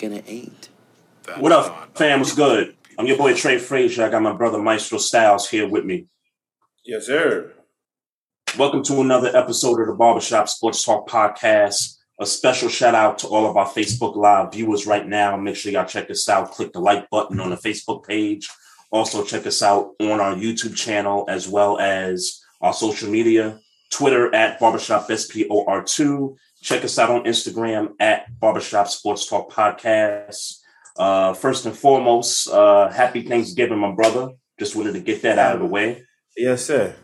Ain'ters gonna ain't. What up, fam? What's good? I'm your boy Trey Frazier. I got my brother Maestro Styles here with me. Yes, sir. Welcome to another episode of the Barbershop Sports Talk Podcast. A special shout out to all of our Facebook Live viewers right now. Make sure y'all check us out. Click the like button on the Facebook page. Also, check us out on our YouTube channel as well as our social media Twitter at Barbershop SPOR2. Check us out on Instagram at Barbershop Sports Talk Podcast. Uh, first and foremost, uh, happy Thanksgiving, my brother. Just wanted to get that out of the way. Yes, sir.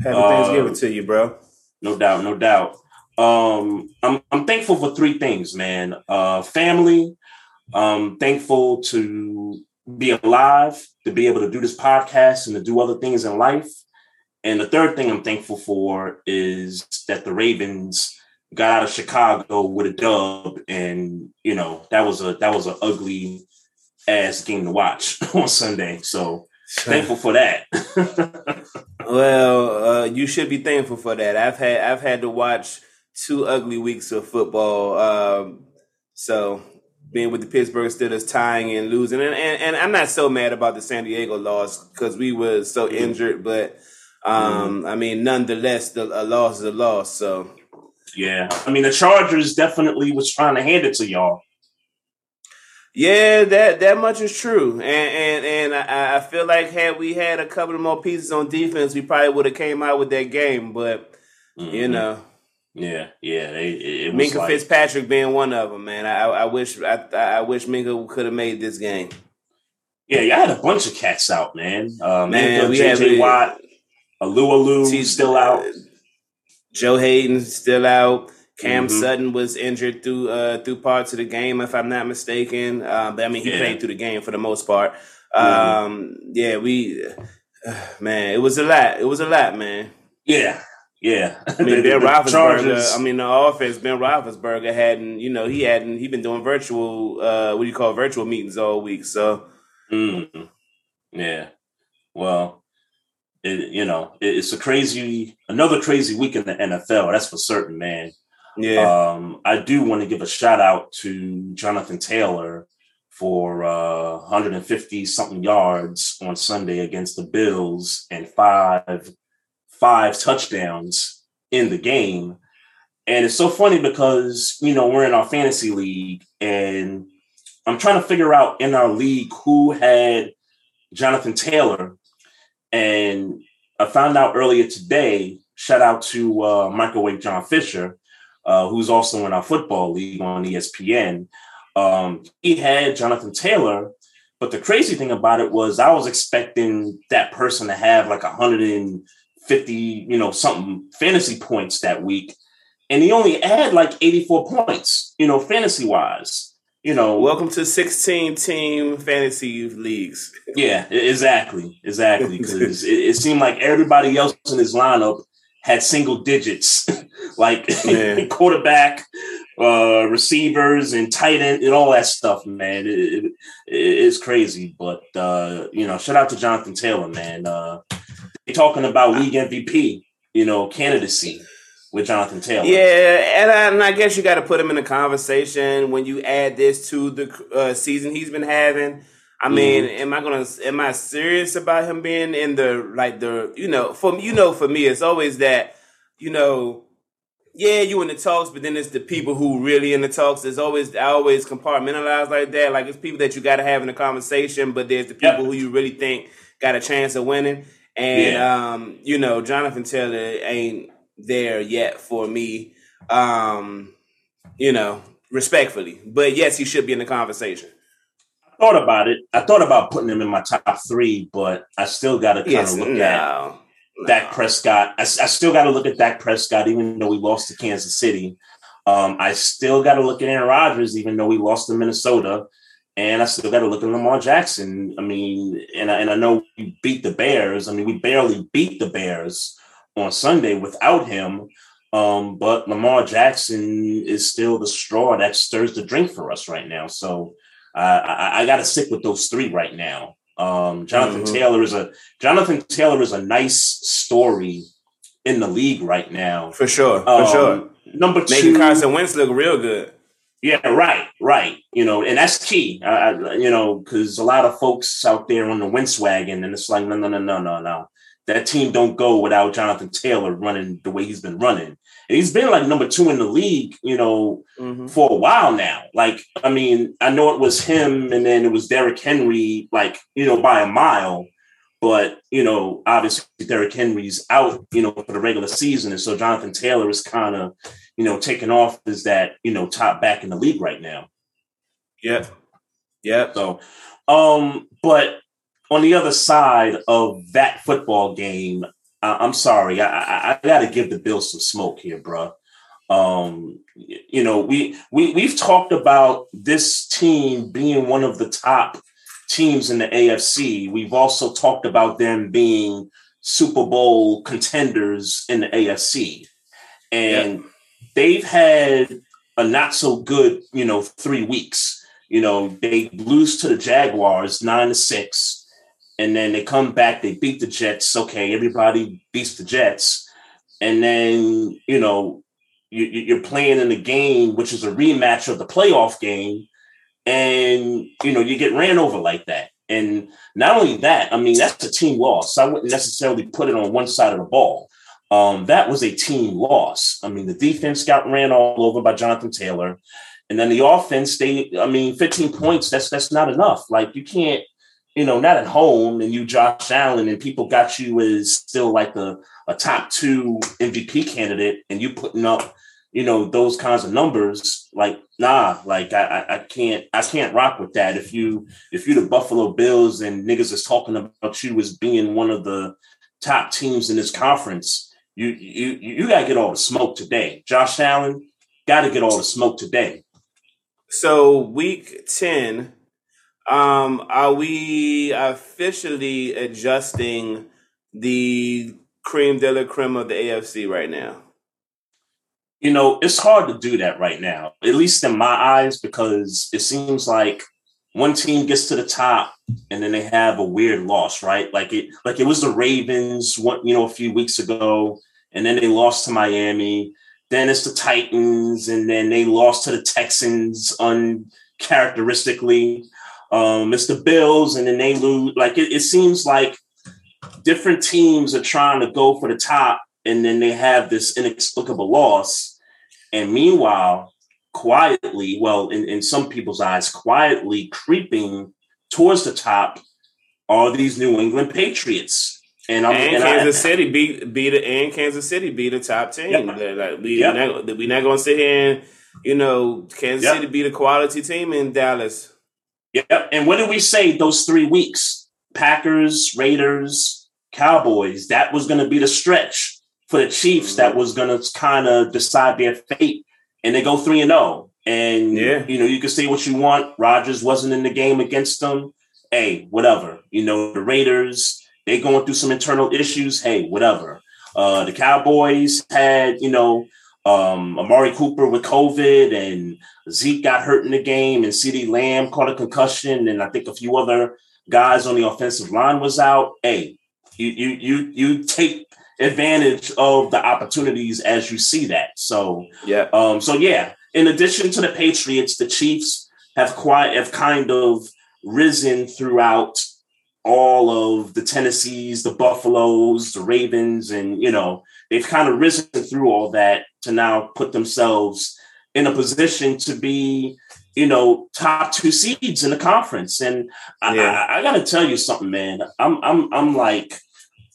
Happy Uh, Thanksgiving to you, bro. No doubt, no doubt. Um, I'm I'm thankful for three things, man. Uh, family. Um, thankful to be alive, to be able to do this podcast, and to do other things in life. And the third thing I'm thankful for is that the Ravens got out of Chicago with a dub, and you know that was a that was an ugly ass game to watch on Sunday. So thankful for that. Well, uh, you should be thankful for that. I've had I've had to watch two ugly weeks of football. Um, so being with the Pittsburgh Steelers tying and losing, and, and, and I'm not so mad about the San Diego loss because we were so injured, but um, I mean, nonetheless, the, a loss is a loss. So Yeah, I mean the Chargers definitely was trying to hand it to y'all. Yeah, that that much is true, and and and I, I feel like had we had a couple of more pieces on defense, we probably would have came out with that game. But you Mhm. know, Yeah, yeah, they, it, Minkah like, Fitzpatrick being one of them, man. I, I wish I I wish Minkah could have made this game. yeah, y'all had a bunch of cats out, man. Uh, Man, man, we JJ really- Watt, Alu still out. Joe Haden's still out. Cam Mhm. Sutton was injured through uh, through parts of the game, if I'm not mistaken. Um, but I mean, he Yeah. played through the game for the most part. Mhm. Um, yeah, we man, it was a lot. It was a lot, man. Yeah, yeah. I mean, The- Ben Roethlisberger. I mean, the offense. Ben Roethlisberger hadn't, you know, he hadn't. He been doing virtual, uh, what do you call it, virtual meetings all week. So Mm. Yeah. Well, it, you know, it, it's a crazy, another crazy week in the NFL. That's for certain, man. yeah, Um, I do want to give a shout out to Jonathan Taylor for uh, 150 something yards on Sunday against the Bills and five five touchdowns in the game. And it's so funny because you know we're in our fantasy league, and I'm trying to figure out in our league who had Jonathan Taylor, and I found out earlier today. Shout out to uh, Microwave John Fisher uh, who's also in our football league on ESPN. Um, he had Jonathan Taylor, but the crazy thing about it was I was expecting that person to have like 150, you know, something fantasy points that week, and he only had like 84 points, you know, fantasy wise. You know, welcome to 16 team fantasy leagues. yeah, exactly, exactly. Because it, it seemed like everybody else in his lineup had single digits, like quarterback, uh, receivers, and tight end, and all that stuff. Man, it, it, it- it's crazy. But uh, you know, shout out to Jonathan Taylor, man. Uh, talking about league MVP, you know, candidacy. With Jonathan Taylor. Yeah, and I, and I guess you got to put him in the conversation when you add this to the uh, season he's been having. I mean, mm-hmm. am I gonna am I serious about him being in the like the you know for you know for me it's always that you know yeah you in the talks but then it's the people who really in the talks. There's always I always compartmentalize like that like it's people that you got to have in a conversation but there's the people yep. who you really think got a chance of winning and yeah. um you know Jonathan Taylor ain't there yet for me um you know respectfully but yes he should be in the conversation I thought about it. I thought about putting him in my top three, but I still got to kind yes, of look no, at no. Dak Prescott. I, I still got to look at Dak Prescott, even though we lost to Kansas City. Um, I still got to look at Aaron Rodgers, even though we lost to Minnesota. And I still got to look at Lamar Jackson. I mean, and I, and I know we beat the Bears. I mean, we barely beat the Bears on Sunday without him. Um, but Lamar Jackson is still the straw that stirs the drink for us right now. So uh, I, I got to stick with those three right now. Um, Jonathan mm-hmm. Taylor is a Jonathan Taylor is a nice story in the league right now. For sure, for um, sure. Number two, making Carson Wentz look real good. Yeah, right, right. You know, and that's key. Uh, you know, because a lot of folks out there on the Wentz wagon, and it's like, no, no, no, no, no, no. That team don't go without Jonathan Taylor running the way he's been running. And he's been like number two in the league, you know, mm-hmm. for a while now. Like, I mean, I know it was him and then it was Derrick Henry, like, you know, by a mile. But, you know, obviously Derrick Henry's out, you know, for the regular season. And so Jonathan Taylor is kind of, you know, taking off as that, you know, top back in the league right now. Yeah. Yeah. So, um, but on the other side of that football game, I'm sorry, I, I, I got to give the Bills some smoke here, bro. Um, you know, we we we've talked about this team being one of the top teams in the AFC. We've also talked about them being Super Bowl contenders in the AFC, and yeah. they've had a not so good, you know, three weeks. You know, they lose to the Jaguars nine to six and then they come back, they beat the Jets. Okay, everybody beats the Jets, and then you know you, are playing in a game which is a rematch of the playoff game, and you know you get ran over like that. And not only that, I mean that's a team loss. I wouldn't necessarily put it on one side of the ball. Um, that was a team loss. I mean the defense got ran all over by Jonathan Taylor. And then the offense, they, I mean, 15 points, that's that's not enough. Like you can't you know, not at home and you Josh Allen and people got you as still like a, a top two MVP candidate and you putting up, you know, those kinds of numbers, like, nah, like I, I can't I can't rock with that. If you if you the Buffalo Bills and niggas is talking about you as being one of the top teams in this conference, you you you gotta get all the smoke today. Josh Allen gotta get all the smoke today. So week 10 um, are we officially adjusting the cream de la creme of the AFC right now? You know, it's hard to do that right now, at least in my eyes, because it seems like one team gets to the top and then they have a weird loss, right? Like it, like it was the Ravens, one, you know, a few weeks ago, and then they lost to Miami. Then it's the Titans, and then they lost to the Texans uncharacteristically um, it's the Bills, and then they lose. Like it, it seems like different teams are trying to go for the top, and then they have this inexplicable loss. And meanwhile, quietly, well, in, in some people's eyes, quietly creeping towards the top are these New England Patriots. And, I'm, and, and Kansas I, City beat beat the and Kansas City beat the top team. Yep. Like we yep. not, we're not going to sit here and you know Kansas yep. City beat a quality team in Dallas. Yep. And what did we say those three weeks? Packers, Raiders, Cowboys. That was going to be the stretch for the Chiefs that was going to kind of decide their fate. And they go 3 and 0. And, yeah. you know, you can say what you want. Rodgers wasn't in the game against them. Hey, whatever. You know, the Raiders, they going through some internal issues. Hey, whatever. Uh, the Cowboys had, you know, um, Amari Cooper with COVID and Zeke got hurt in the game and CeeDee Lamb caught a concussion and I think a few other guys on the offensive line was out. Hey, you you you you take advantage of the opportunities as you see that. So Yeah. um, so yeah. In addition to the Patriots, the Chiefs have quite have kind of risen throughout all of the Tennessees, the Buffaloes, the Ravens, and you know they've kind of risen through all that to now put themselves in a position to be you know top two seeds in the conference. And I, Yeah. I, I got to tell you something, man. I'm I'm I'm like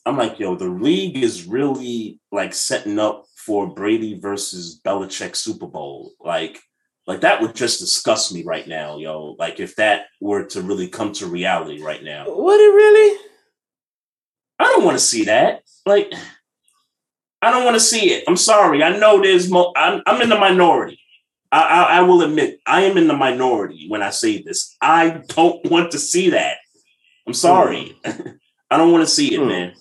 I'm like yo, the league is really like setting up for Brady versus Belichick Super Bowl. Like like that would just disgust me right now, yo. Like if that were to really come to reality right now. Would it really? I don't want to see that. Like, I don't want to see it. I'm sorry. I know there's mo. I'm, I'm in the minority. I, I, I will admit I am in the minority when I say this. I don't want to see that. I'm sorry. I don't want to see it, Hmm. man.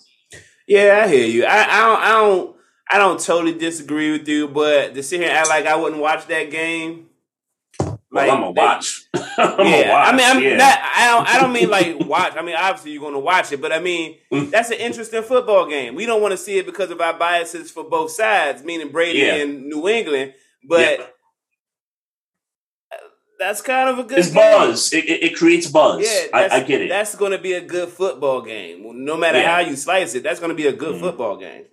Yeah, I hear you. I, I don't I don't I don't totally disagree with you, but to sit here and act like I wouldn't watch that game. Well, I'm gonna they- watch. I'm gonna yeah, watch. I mean, I'm yeah. not. I don't. I don't mean like watch. I mean, obviously you're going to watch it, but I mean Mm. that's an interesting football game. We don't want to see it because of our biases for both sides, meaning Brady Yeah. and New England. But Yeah. that's kind of a good. It's game. buzz. It, it, it creates buzz. Yeah, I, I get it. That's going to be a good football game. No matter how you slice it, that's going to be a good Mhm. football game.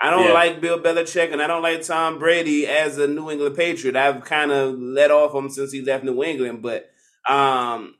I don't Yeah. like Bill Belichick and I don't like Tom Brady as a New England Patriot. I've kind of let off him since he left New England, but um,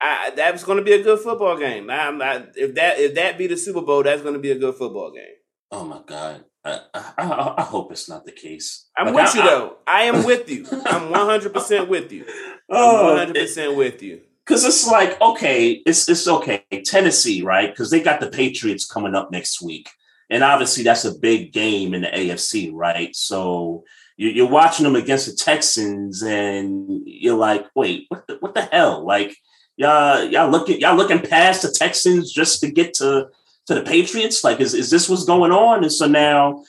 I, that's going to be a good football game. I'm not, if that if that be the Super Bowl, that's going to be a good football game. oh my god. I, I, I, I hope it's not the case. I'm Like, with I- you I- though. I am with you. I'm 100 percent with you. Oh, 100 percent with you. because it's like okay, it's it's okay. Tennessee, right? Because they got the Patriots coming up next week, and obviously that's a big game in the AFC, right? So you- you're watching them against the Texans, and you're like, wait, what the, what the hell? Like y'all y'all looking y'all looking past the Texans just to get to to the Patriots? Like, is is this what's going on? And so now.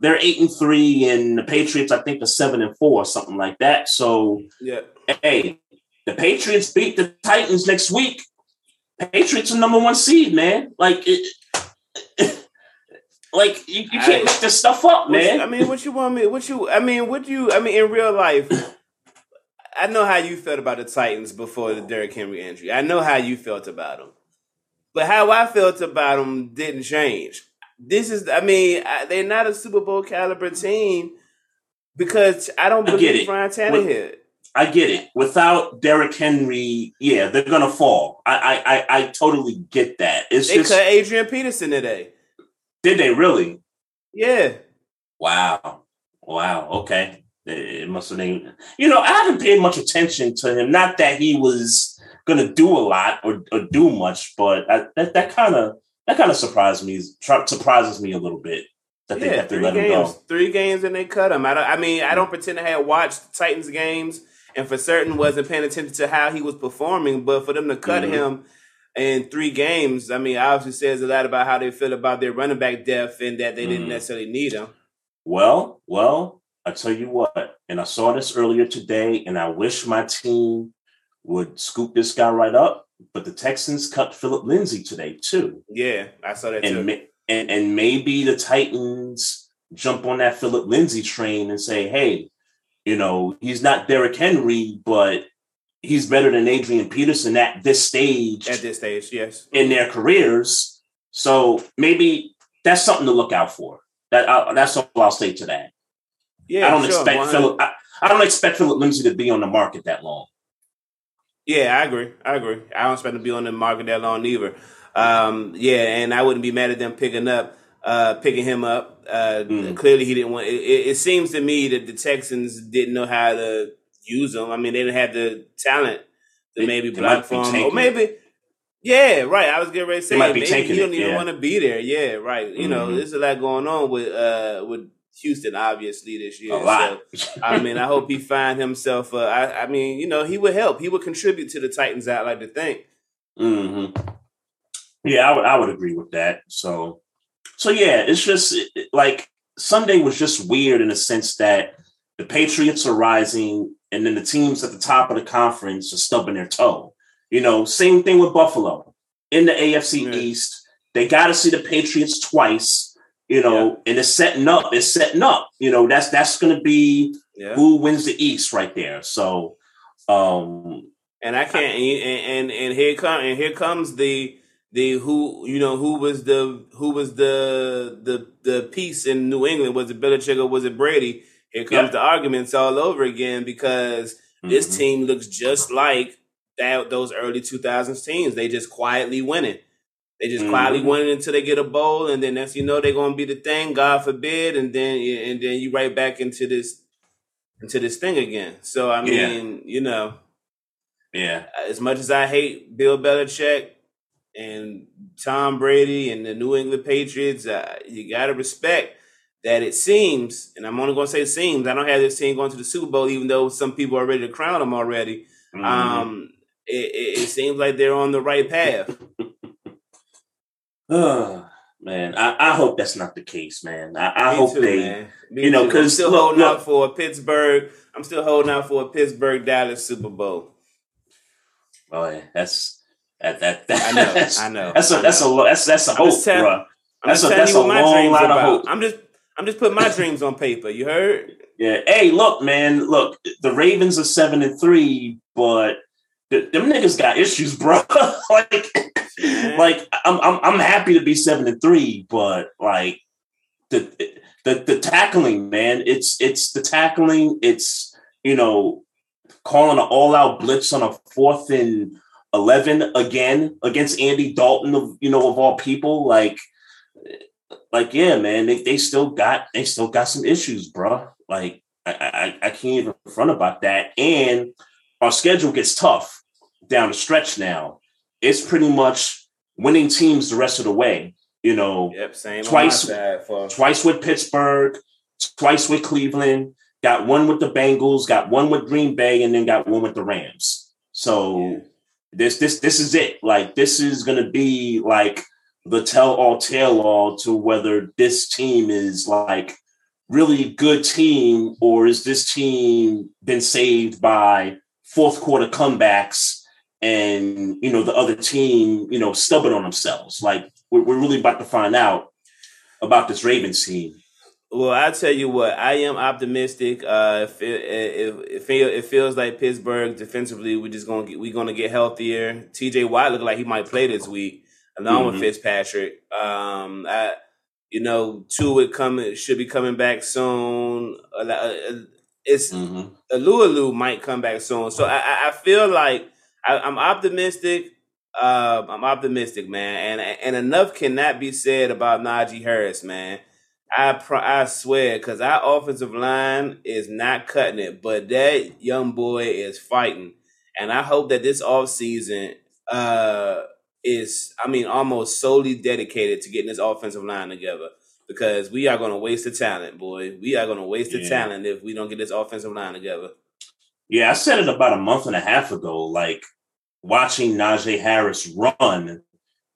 They're eight and three, and the Patriots, I think, are seven and four, or something like that. So, Yeah. hey, the Patriots beat the Titans next week. Patriots are number one seed, man. Like it, like you, you can't I- make this stuff up, man. I mean, what you want me? What you? I mean, what you? I mean, in real life, I know how you felt about the Titans before the Derrick Henry injury. I know how you felt about them, but how I felt about them didn't change. This is, I mean, I, they're not a Super Bowl caliber team because I don't I get believe it. Ryan Tannehill. I get it. Without Derrick Henry, yeah, they're gonna fall. I I I, I totally get that. It's They just cut Adrian Peterson today. Did they really? Yeah, Wow. Wow. Okay. It must have been. You know, I haven't paid much attention to him. Not that he was going to do a lot or, or do much, but I, that that kind of that kind of surprised me. Surprises me a little bit that they yeah, three let him games, go. three games, and they cut him. I, don't, I mean, I don't pretend to have watched Titans games, and for certain wasn't paying attention to how he was performing. But for them to cut Mhm. him in three games, I mean, obviously says a lot about how they feel about their running back depth and that they didn't Mhm. necessarily need him. Well, well, I tell you what, and I saw this earlier today, and I wish my team would scoop this guy right up. But the Texans cut Philip Lindsay today too. Yeah, I saw that too. and, ma- and and maybe the Titans jump on that Philip Lindsay train and say, hey, you know, he's not Derrick Henry, but he's better than Adrian Peterson at this stage At this stage, yes. in their careers. So maybe that's something to look out for. That I, that's all I'll say to that. Yeah, I don't sure, expect 100 Philip. I, I don't expect Philip Lindsay to be on the market that long. Yeah, I agree. I agree. I don't expect to be on the market that long either. Um, yeah, and I wouldn't be mad at them picking up, uh, picking him up. Uh, Mm. Clearly, he didn't want. It, it, it seems to me that the Texans didn't know how to use them. I mean, they didn't have the talent to They- maybe block for him, or maybe. Yeah, right. I was getting ready to say maybe he don't even yeah. want to be there. Yeah, right. You know, Mhm. there's a lot going on with uh with Houston, obviously this year. A lot. So, I mean, I hope he find himself. Uh, I, I mean, you know, he would help. He would contribute to the Titans. I like to think. hmm Yeah, I would I would agree with that. So so yeah, it's just like Sunday was just weird in the sense that the Patriots are rising and then the teams at the top of the conference are stubbing their toe. You know, same thing with Buffalo in the AFC Yeah. East. They got to see the Patriots twice You know, and it's setting up. It's setting up. You know, that's that's going to be Yeah. who wins the East right there. So, um, And I can't. And and, and here come and here comes the the who you know who was the who was the the the piece in New England was it Belichick or was it Brady? Here comes Yeah. the arguments all over again because this mhm. team looks just like that those early 2000s teams. They just quietly winning. They just quietly Mhm. winning until they get a bowl, and then next you know they're gonna be the thing. God forbid, and then and then you right back into this into this thing again. So I Yeah. mean, you know, yeah, as much as I hate Bill Belichick and Tom Brady and the New England Patriots, uh, you got to respect that it seems, and I'm only going to say seems, I don't have this team going to the Super Bowl, even though some people are ready to crown them already. Mhm. Um, it, it, it seems like they're on the right path. Ugh, man, I, I hope that's not the case, man. I, I hope too, they. you know, too. I'm 'cause still look- holding look- out for a Pittsburgh. I'm still holding out for a Pittsburgh Dallas Super Bowl. Oh, yeah, that's that that. that I know, that's, I know, That's a I that's a that's that's a hope, just tell- bruh. I'm That's a- that's a long line of hope. I'm just I'm just putting my dreams on paper. You heard? Yeah. Hey, look, man. Look, the Ravens are seven and three, but th- them niggas got issues, bro. like, like I'm, I'm I'm happy to be seven and three, but like the the the tackling, man. It's it's the tackling. It's you know calling an all out blitz on a fourth and eleven again against Andy Dalton of you know of all people. Like like yeah, man, they, they still got they still got some issues, bro. Like I, I I can't even front about that. And our schedule gets tough down the stretch now. It's pretty much winning teams the rest of the way. You know, Yep, Twice- on my side for twice with Pittsburgh, twice with Cleveland, got one with the Bengals, got one with Green Bay, and then got one with the Rams. So Yeah. this this this is it. Like this is gonna be like the tell all tale all to whether this team is like really good team or is this team been saved by fourth quarter comebacks and you know the other team you know stubborn on themselves like we're, we're really about to find out about this ravens team Well, I tell you what, I am optimistic. Uh, if it, if feel, it feels like Pittsburgh defensively, we're just gonna get, we're gonna get healthier. T.J. Watt look like he might play this week, along with Mhm. Fitzpatrick. Um, I, you know, Tua coming should be coming back soon. Uh, uh, It's Mhm. Alualu might come back soon. So I, I- feel like I, I'm optimistic. Uh, I'm optimistic, man, and and enough cannot be said about Najee Harris, man. I pr- I swear, because our offensive line is not cutting it, but that young boy is fighting, and I hope that this offseason uh is, I mean, almost solely dedicated to getting this offensive line together. Because we are going to waste the talent, boy. We are going to waste the Yeah. talent if we don't get this offensive line together. yeah i said it about a month and a half ago like watching najee harris run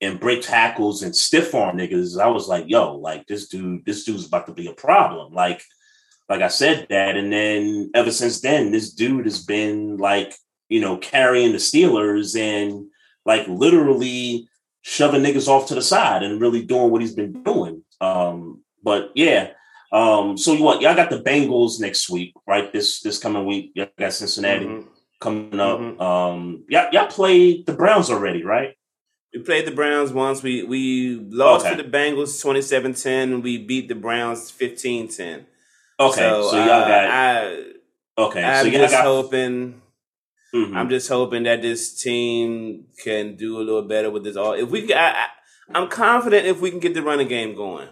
and break tackles and stiff arm niggas i was like yo like this dude this dude's about to be a problem like like i said that and then ever since then this dude has been like you know carrying the steelers and like literally shoving niggas off to the side and really doing what he's been doing um but yeah um so you what y'all got the bengals next week right this this coming week y'all got cincinnati Mhm. coming up Mhm. um y'all, y'all played the browns already right We played the Browns once. We we lost Okay. to the Bengals 27-10. and We beat the Browns 15-10. okay so, y'all uh, got I, okay I'm so y'all just got hoping mhm. I'm just hoping that this team can do a little better with this all. If we, I, I, I'm confident if we can get the running game going.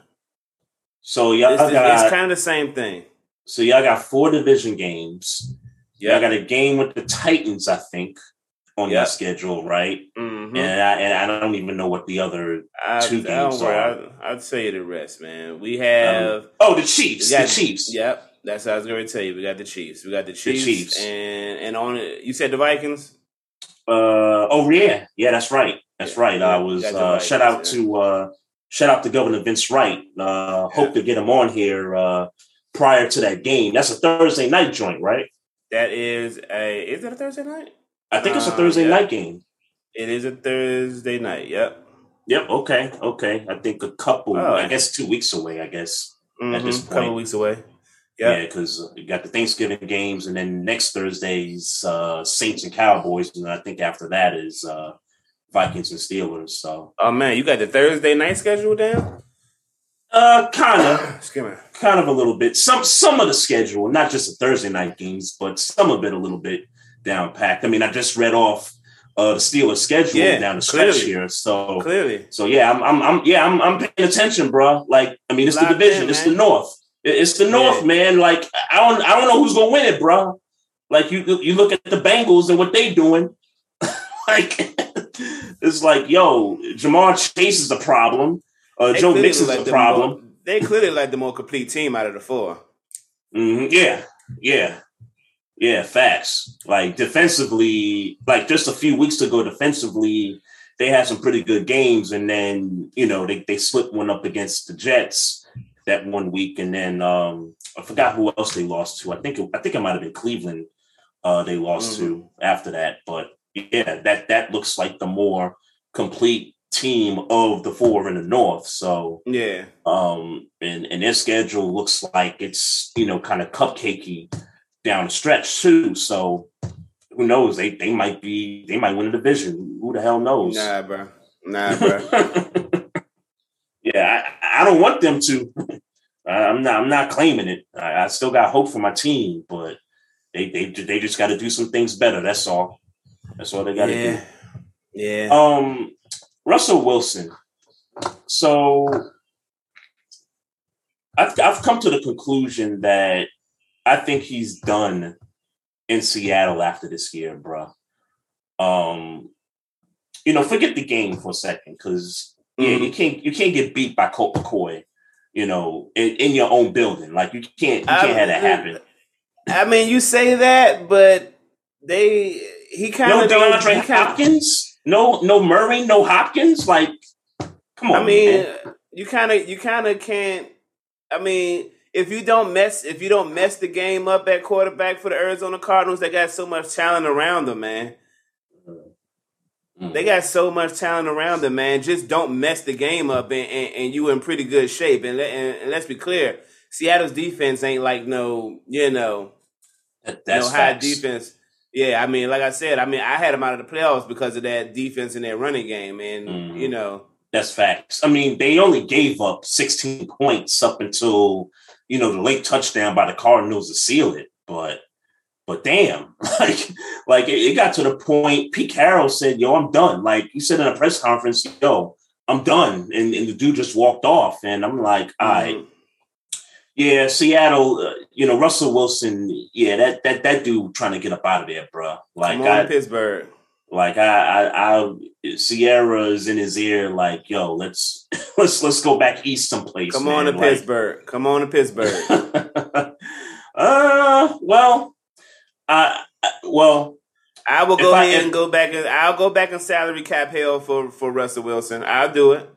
so y'all It's, it's, kind of the same thing. so y'all got four division games y'all got a game with the titans i think on Yeah. your schedule right Mm-hmm. and I, and I don't even know what the other I, two I games are. I, I'd say the rest, man. We have. oh the chiefs got- the chiefs Yep, that's what I was going to tell you. We got the Chiefs. We got the Chiefs. The Chiefs. And and on it, you said the Vikings. Uh oh yeah, yeah, that's right. That's Yeah, right. yeah, I was uh, Vikings, shout out yeah. to uh shout out to Governor Vince Wright. Uh hope to get him on here uh prior to that game. That's a Thursday night joint, right? That is a. Is it a Thursday night? I think it's a Uh, Thursday night game. It is a Thursday night. Yep. Yep. Okay. Okay. I think a couple. Oh, I guess two weeks away. I guess. At this Mhm, couple weeks away. Yeah, Yeah. because you got the Thanksgiving games, and then next Thursday's uh, Saints and Cowboys, and I think after that is uh, Vikings and Steelers. So, Oh man, you got the Thursday night schedule down? uh, kind of, Excuse me. kind of a little bit. Some some of the schedule, not just the Thursday night games, but some of it a little bit down packed. I mean, I just read off uh, the Steelers schedule Yeah, down the stretch clearly. here, so Clearly. so yeah, I'm I'm, I'm yeah I'm, I'm paying attention, bro. Like, I mean, it's the division, in, it's the North, it's the North, Yeah. man. Like, I don't I don't know who's gonna win it, bro. Like, you you look at the Bengals and what they doing. like, it's like, yo, Ja'Marr Chase is a problem. Uh, Joe Mixon's like the problem. more- they clearly like the more complete team out of the four. Mhm, Yeah, yeah, yeah. Facts. Like defensively, like just a few weeks ago, defensively, they had some pretty good games, and then you know they they slipped one up against the Jets that one week, and then um I forgot who else they lost to. I think it, I think it might have been Cleveland. Uh, they lost to after that, but yeah, that that looks like the more complete team of the four in the North. So Yeah. um and and their schedule looks like it's you know kind of cupcakey down the stretch too so who knows they they might be they might win a division who the hell knows Nah, bro. Nah, bro. I, don't want them to i'm not i'm not claiming it I, I still got hope for my team but they they, they just got to do some things better that's all that's all they got to do yeah. Yeah. um, Russell Wilson. So I've I've come to the conclusion that I think he's done in Seattle after this year, bro. Um, you know, forget the game for a second, because yeah, Mhm. you can't you can't get beat by Colt McCoy, you know, in, in your own building. Like you can't you can't have that happen. I mean, you say that, but they he kind of No DeAndre Hopkins, no no Murray, no Hopkins. Like, come on, I mean, man. you kind of you kind of can't. I mean, if you don't mess if you don't mess the game up at quarterback for the Arizona Cardinals, they got so much talent around them, man. They got so much talent around them, man. Just don't mess the game up, and, and, and you in pretty good shape. And, let, and and let's be clear, Seattle's defense ain't like no, you know, That- no high facts. defense. Yeah, I mean, like I said, I mean, I had them out of the playoffs because of that defense and their running game, and Mhm. you know, That's facts. I mean, they only gave up 16 points up until you know the late touchdown by the Cardinals to seal it. But but damn, like like it, it got to the point. Pete Carroll said, "Yo, I'm done." Like he said in a press conference, "Yo, I'm done," and, and the dude just walked off. And I'm like, "All right." Yeah, Seattle. Uh, you know, Russell Wilson. Yeah, that that that dude trying to get up out of there, bro. Like come on, I, Pittsburgh. like I, I, I, Ciara is in his ear. Like, yo, let's let's let's go back east someplace. Come on to. Like- Pittsburgh. Come on to Pittsburgh. uh, well, I, I- well, I will go ahead if- and go back and I'll go back and salary cap hell for for Russell Wilson. I'll do it.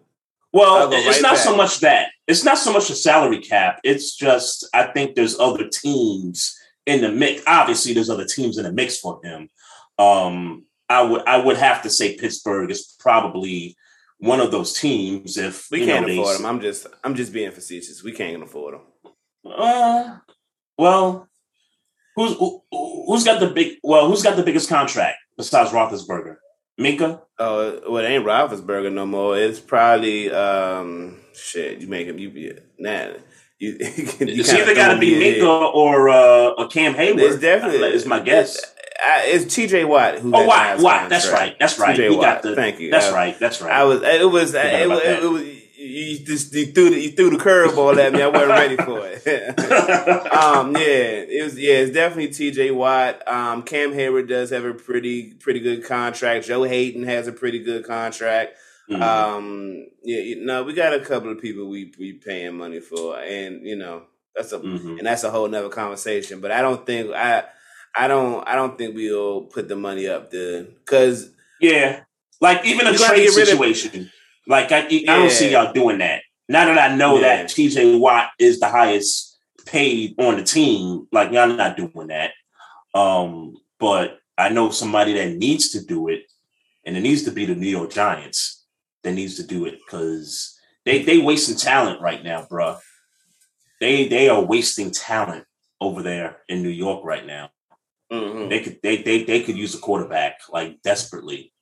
well, it's right not back. so much that. It's not so much a salary cap. It's just I think there's other teams in the mix. Obviously, there's other teams in the mix for him. Um, I would I would have to say Pittsburgh is probably one of those teams. If We can't know, they- afford him. I'm just I'm just being facetious. We can't afford them. Uh, well, who's who, who's got the big? Well, who's got the biggest contract besides Roethlisberger? Minkah. Oh, well, it ain't Roethlisberger no more. It's probably um shit. You make him you be nah. You, you It's either got to be. Minkah or uh, or Cam Heyward. It's definitely It's my guess. It's, uh, it's T.J. Watt who. Oh, Watt, Watt. That's right. That's right. T.J. Watt. got the. Thank you. That's Uh, right. That's right. I was. It was. It, that. it was. You just you threw the, you threw the curveball at me. I wasn't ready for it. um, yeah, it was. Yeah, it's definitely T.J. Watt. Um, Cam Heyward does have a pretty pretty good contract. Joe Haden has a pretty good contract. Mhm. Um, yeah, you know, we got a couple of people we we paying money for, and you know that's a Mhm. and that's a whole nother conversation. But I don't think I I don't I don't think we'll put the money up there because Yeah, like even a trade rid of- situation. Like I, I don't see y'all doing that. Now that I know Yeah. that T.J. Watt is the highest paid on the team, like y'all not doing that. Um, but I know somebody that needs to do it, and it needs to be the New York Giants. that needs to do it because they they wasting talent right now, bro. They they are wasting talent over there in New York right now. Mhm. They could they they they could use a quarterback like desperately.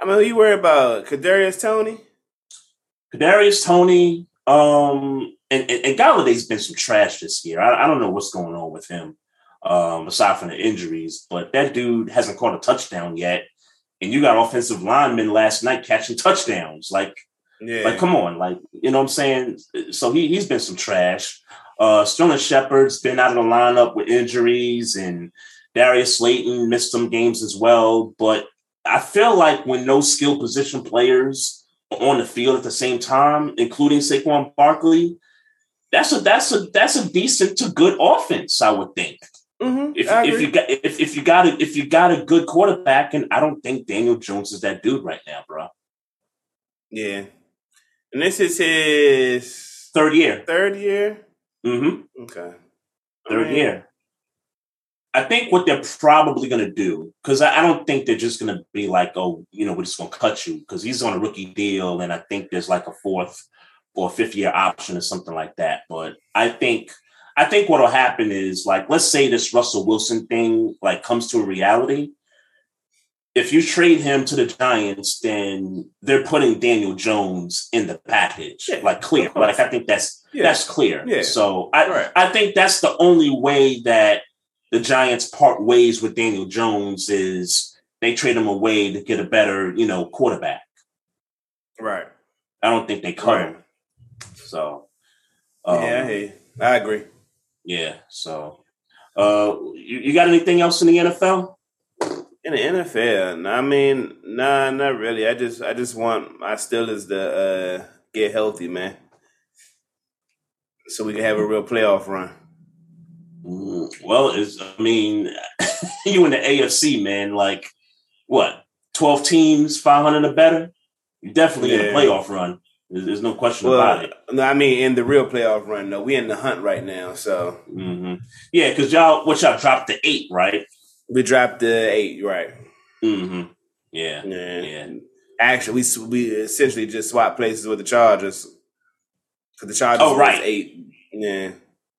I mean, who you worry about? Kadarius Toney? Kadarius Toney, um, and, and, and Golladay's been some trash this year. I, I don't know what's going on with him, um, aside from the injuries, but that dude hasn't caught a touchdown yet. And you got offensive linemen last night catching touchdowns. Like, Yeah. like, come on, like, you know what I'm saying? So he he's been some trash. Uh Sterling Shepard's been out of the lineup with injuries, and Darius Slayton missed some games as well. But I feel like when no skill position players are on the field at the same time, including Saquon Barkley, that's a that's a that's a decent to good offense, I would think. Mhm. If, if you got if, if you got a, if you got a good quarterback, and I don't think Daniel Jones is that dude right now, bro. yeah. And this is his Third year. third year? Mm-hmm. Okay. Third I mean, year. I think what they're probably going to do, because I, I don't think they're just going to be like, oh, you know, we're just going to cut you, because he's on a rookie deal, and I think there's like a fourth or fifth year option or something like that. But I think, I think what'll happen is like, let's say this Russell Wilson thing like comes to a reality. If you trade him to the Giants, then they're putting Daniel Jones in the package, Yeah, like clear. Like I think that's Yeah. that's clear. Yeah. So I Right. I think that's the only way that the Giants part ways with Daniel Jones is they trade him away to get a better, you know, quarterback. Right. I don't think they cut Right. him. So, um, yeah, I. I agree. yeah. So, uh, you, you got anything else in the NFL? In the NFL, I mean, nah, not really. I just, I just want my Steelers to uh, get healthy, man, so we can have a real playoff run. Well, it's, I mean, you in the AFC, man. Like, what? Twelve teams, five hundred or better. You definitely in a playoff run. There's, there's no question about it. no, I mean, in the real playoff run, though, we in the hunt right now. So hmm Yeah, because y'all, what y'all dropped the eight, right? we dropped the eight, right? hmm Yeah, Yeah. yeah. Actually, we we essentially just swapped places with the Chargers. Cause the Chargers, Oh, right. eight. Yeah,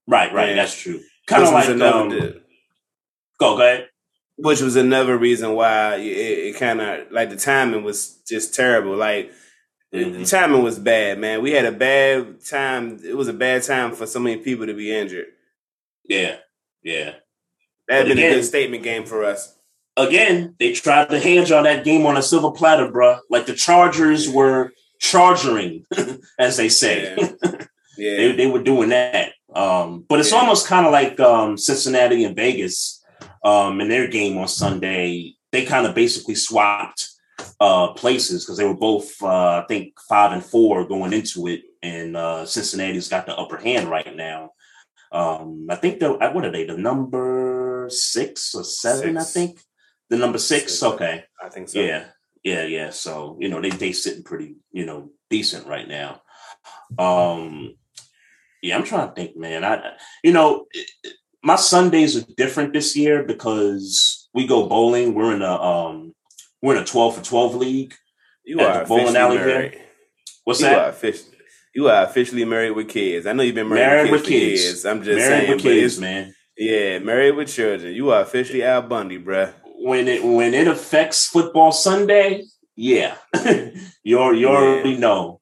Right, right. Yeah. That's true. Kind of like um, go, go ahead. which was another reason why it, it kind of like the timing was just terrible. Like the Mhm. timing was bad, man. We had a bad time. It was a bad time for so many people to be injured. Yeah, yeah. That had But been a good statement game for us. Again, they tried to hand y'all that game on a silver platter, bruh. Like the Chargers were charging, as they say. Yeah. they, Yeah, they were doing that. Um, but it's Yeah. almost kind of like um, Cincinnati and Vegas um, in their game on Sunday. They kind of basically swapped uh, places because they were both, uh, I think, five and four going into it, and uh, Cincinnati's got the upper hand right now. Um, I think they're what are they? The number six or seven? Six. I think the number six. Six. Okay. I think so. Yeah, yeah, yeah. So you know they they sitting pretty you know decent right now. Um, yeah, I'm trying to think, man. I you know it- my Sundays are different this year because we go bowling. We're in a um we're in a twelve for twelve league. You are bowling alley here? married. What's you that? officially. You are officially married with kids. I know you've been married, Married with with kids. kids. I'm just Married saying, with kids, man. yeah, married with children. You are officially Al Bundy, bruh. When it when it affects football Sunday, yeah, you're you already know.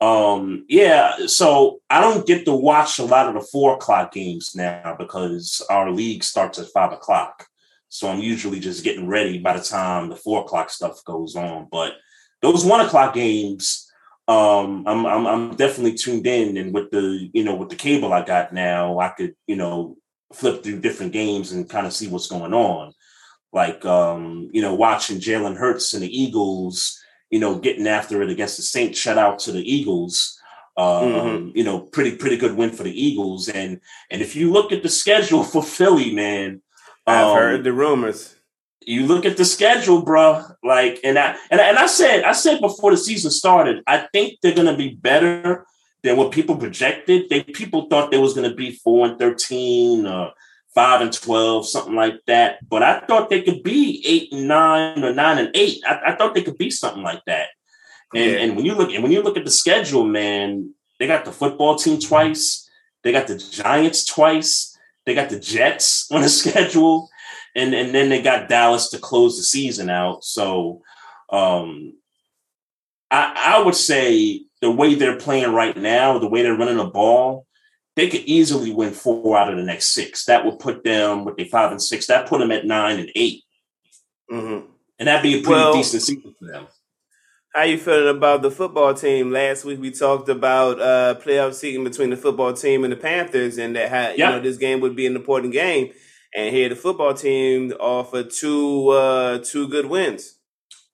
Um, yeah, so I don't get to watch a lot of the four o'clock games now because our league starts at five o'clock. So I'm usually just getting ready by the time the four o'clock stuff goes on. But those one o'clock games, um, I'm I'm I'm definitely tuned in, and with the you know with the cable I got now, I could you know flip through different games and kind of see what's going on. Like um, you know, watching Jalen Hurts and the Eagles, you know, getting after it against the Saints. Shout out to the Eagles. Um, Mhm. You know, pretty pretty good win for the Eagles. And and if you look at the schedule for Philly, man, I've um, heard the rumors. you look at the schedule, bro. Like, and I and, I- and I said, I said before the season started, I think they're gonna be better than what people projected. They people thought they was gonna be four and thirteen, or five and twelve, something like that. But I thought they could be eight and nine or nine and eight. I, I thought they could be something like that. And, Yeah. and when you look and when you look at the schedule, man, they got the football team twice, they got the Giants twice, they got the Jets on the schedule, and and then they got Dallas to close the season out. So, um, I I would say the way they're playing right now, the way they're running the ball, they could easily win four out of the next six. That would put them with the five and six. That put them at nine and eight, hmm and that'd be a pretty Well- decent season for them. How you feeling about the football team? Last week we talked about uh playoff seating between the football team and the Panthers, and that how you Yeah. know this game would be an important game. And here the football team offered two uh two good wins.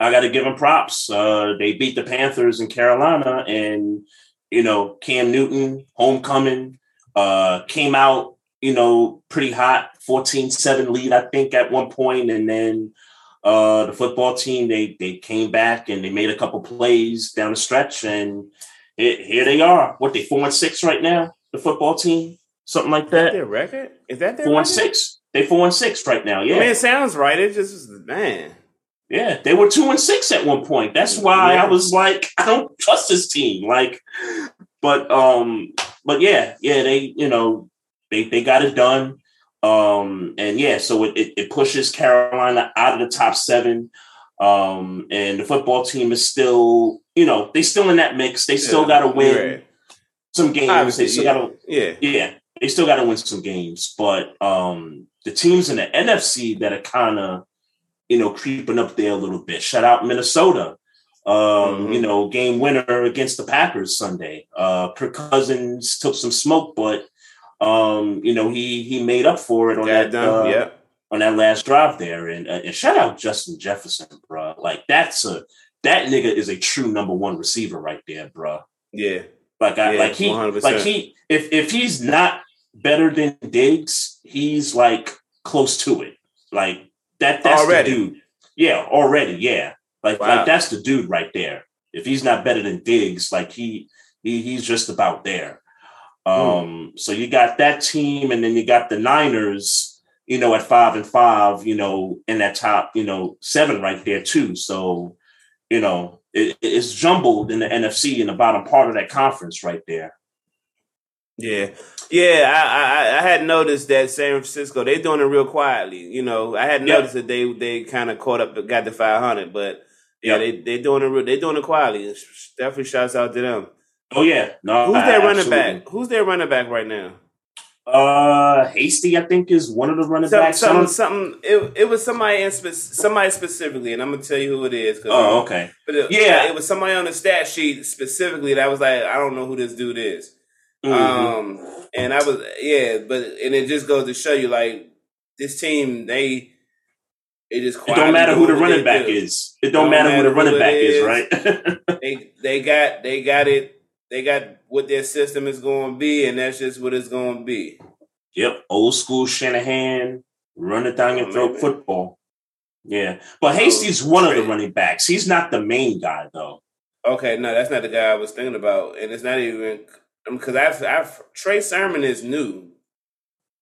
I got to give them props. Uh, they beat the Panthers in Carolina, and you know Cam Newton, homecoming, uh, came out you know pretty hot, 14-7 lead I think at one point, and then uh, the football team they they came back and they made a couple plays down the stretch, and here, here they are. What they four and six right now? The football team, something like that. Their record is that their four and six. They four and six right now. Yeah. I mean, it sounds right. It just man. Yeah, they were two and six at one point. That's why Yeah. I was like, I don't trust this team. Like, but um, but yeah, yeah, they you know they they got it done. Um, and yeah, so it, it, pushes Carolina out of the top seven. Um, and the football team is still, you know, they still in that mix. They still Yeah, got to win right. some games. Obviously, they still yeah. got to Yeah. yeah, they still got to win some games. But um, the teams in the NFC that are kind of, you know, creeping up there a little bit. Shout out Minnesota. Um, Mhm. You know, game winner against the Packers Sunday. Uh, Kirk Cousins took some smoke, but um, you know he he made up for it on Got that uh, yeah. on that last drive there. And, uh, and shout out Justin Jefferson, bro. Like that's a that nigga is a true number one receiver right there, bro. Yeah. Like I Yeah, like he 100%. like he if if he's not better than Diggs, he's like close to it. Like that that's Already. the dude. Yeah, already, yeah. Like Wow. like that's the dude right there. If he's not better than Diggs, like he he he's just about there. Um so you got that team and then you got the Niners, you know, at 5 and 5, you know, in that top, you know, 7 right there too. So, you know, it, it's jumbled in the NFC in the bottom part of that conference right there. Yeah, yeah. I, I I had noticed that San Francisco they're doing it real quietly. You know, I had Yep. noticed that they they kind of caught up, got the five hundred, but yeah, they they doing it. They doing it quietly. Definitely shouts out to them. Oh yeah, no. Who's their running back? Who's their running back right now? Uh, Hasty, I think, is one of the running Something, backs. Something, something. It, it was somebody in spe- somebody specifically, and I'm gonna tell you who it is. Oh, um, okay. But it, Yeah. it was somebody on the stat sheet specifically that was like, I don't know who this dude is. Mhm. Um, and I was yeah, but and it just goes to show you like this team they it don't matter who the running back is. It don't, matter, who the running back is, is. right? They they got they got it they got what their system is going to be, and that's just what it's going to be. yep, old school Shanahan, run it down your Oh, throat man. football. Yeah, but Hasty's one of the running backs. He's not the main guy though. Okay, no, that's not the guy I was thinking about, and it's not even um, because I've, I've Trey Sermon is new,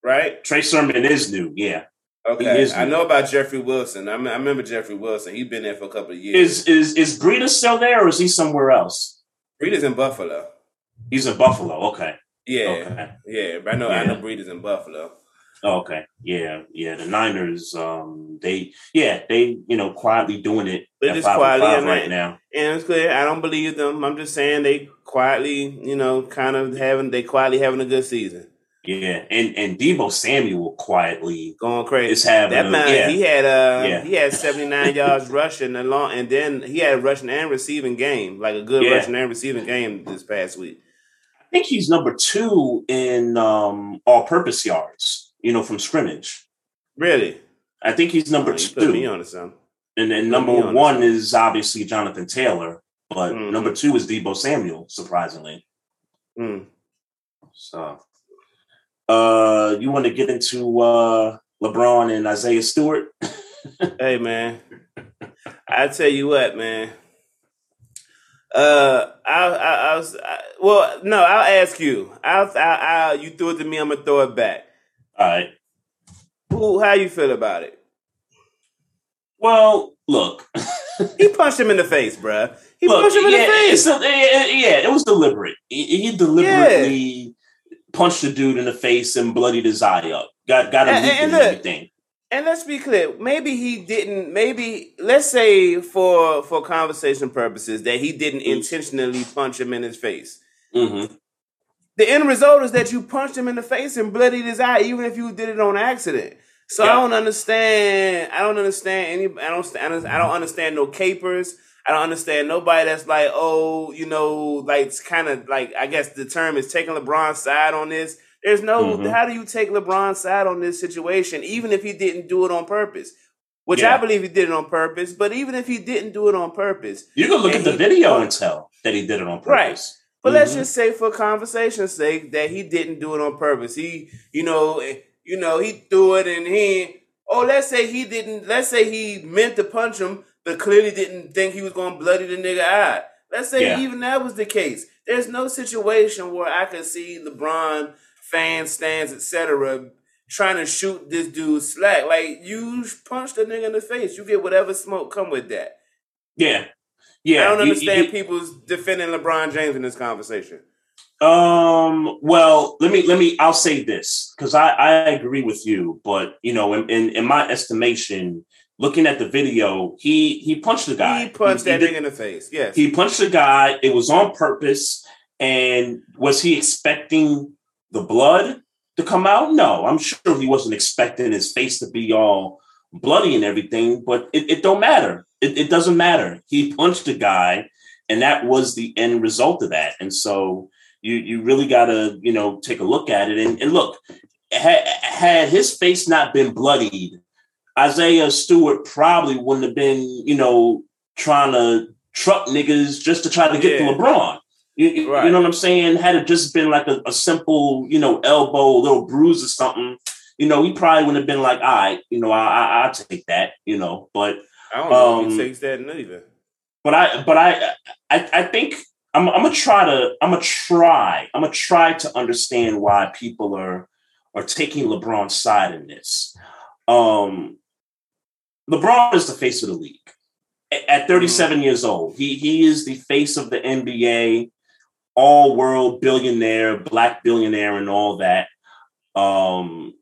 right? Trey Sermon is new. Yeah, Okay, is I know about Jeffrey Wilson. I, I remember Jeffrey Wilson. He's been there for a couple of years. is is is Breida still there, or is he somewhere else? Breida's in Buffalo. He's in Buffalo. Okay. Yeah, Okay. yeah. But I know I know Yeah. Breida's in Buffalo. Okay. Yeah. Yeah. The Niners, um, they, yeah, they, you know, quietly doing it. They at just quietly and right they- now. And it's clear I don't believe them. I'm just saying they quietly, you know, kind of having they quietly having a good season, Yeah. And and Deebo Samuel quietly going crazy. is having That man, yeah. he had uh, Yeah. he had 79 yards rushing along, and then he had a rushing and receiving game, like a good Yeah. rushing and receiving game this past week. I think he's number two in um all purpose yards, you know, from scrimmage. Really, I think he's number Oh, you put me two. on to something. And then number on one is obviously Jonathan Taylor, but Mhm. number two is Deebo Samuel, surprisingly. Mm. So uh you want to get into uh LeBron and Isaiah Stewart? Hey man, I tell you what, man. Uh, I, I, I was I, well. No, I'll ask you. I'll, I, I, you threw it to me. I'm gonna throw it back. All right. Who? How you feel about it? Well, look, he punched him in the face, bruh. He Look, punched him in yeah, the face. A, yeah, it was deliberate. He, he deliberately. Punched the dude in the face and bloodied his eye up. Got got him and, and, and everything. And let's be clear. Maybe he didn't. Maybe let's say for for conversation purposes that he didn't mm-hmm. intentionally punch him in his face. Mm-hmm. The end result is that you punched him in the face and bloodied his eye, even if you did it on accident. So yeah. I don't understand. I don't understand any. I don't. I don't understand no capers. I don't understand nobody that's like, oh, you know, like it's kind of like I guess the term is taking LeBron's side on this. There's no mm-hmm. how do you take LeBron's side on this situation, even if he didn't do it on purpose? Which yeah. I believe he did it on purpose, but even if he didn't do it on purpose, you can look at the video and tell that he did it on purpose. Right. But mm-hmm. let's just say, for conversation's sake, that he didn't do it on purpose. He, you know, eh, you know, he threw it and he. Oh, let's say he didn't. Let's say he meant to punch him, but clearly didn't think he was going to bloody the nigga eye. Let's say yeah. even that was the case. There's no situation where I could see LeBron fan stands, etc., trying to shoot this dude slack. Like you punch the nigga in the face, you get whatever smoke come with that. Yeah, yeah. I don't understand you, you, people's defending LeBron James in this conversation. Um. Well, let me let me. I'll say this because I I agree with you, but you know, in, in, in my estimation, looking at the video, he he punched the guy. He punched he, that he nigga in the face. Yes. He punched the guy. It was on purpose. And was he expecting the blood to come out? No, I'm sure he wasn't expecting his face to be all bloody and everything, but it, it don't matter. It, it doesn't matter. He punched a guy, and that was the end result of that. And so you you really got to you know take a look at it and, and look. Had, had his face not been bloodied, Isaiah Stewart probably wouldn't have been, you know, trying to truck niggas just to try to get yeah. to LeBron. You, right. you, know what I'm saying? Had it just been like a, a, simple, you know, elbow, little bruise or something, you know, he probably wouldn't have been like, all right, you know, I, I, take that, you know, but. I don't know um, if he um, takes that neither. But I, but I, I, I think I'm, I'm gonna try to, I'm gonna try, I'm gonna try to understand why people are, are taking LeBron's side in this. Um, LeBron is the face of the league. At 37 mm-hmm. years old, he he is the face of the NBA, all world billionaire, black billionaire, and all that. Um,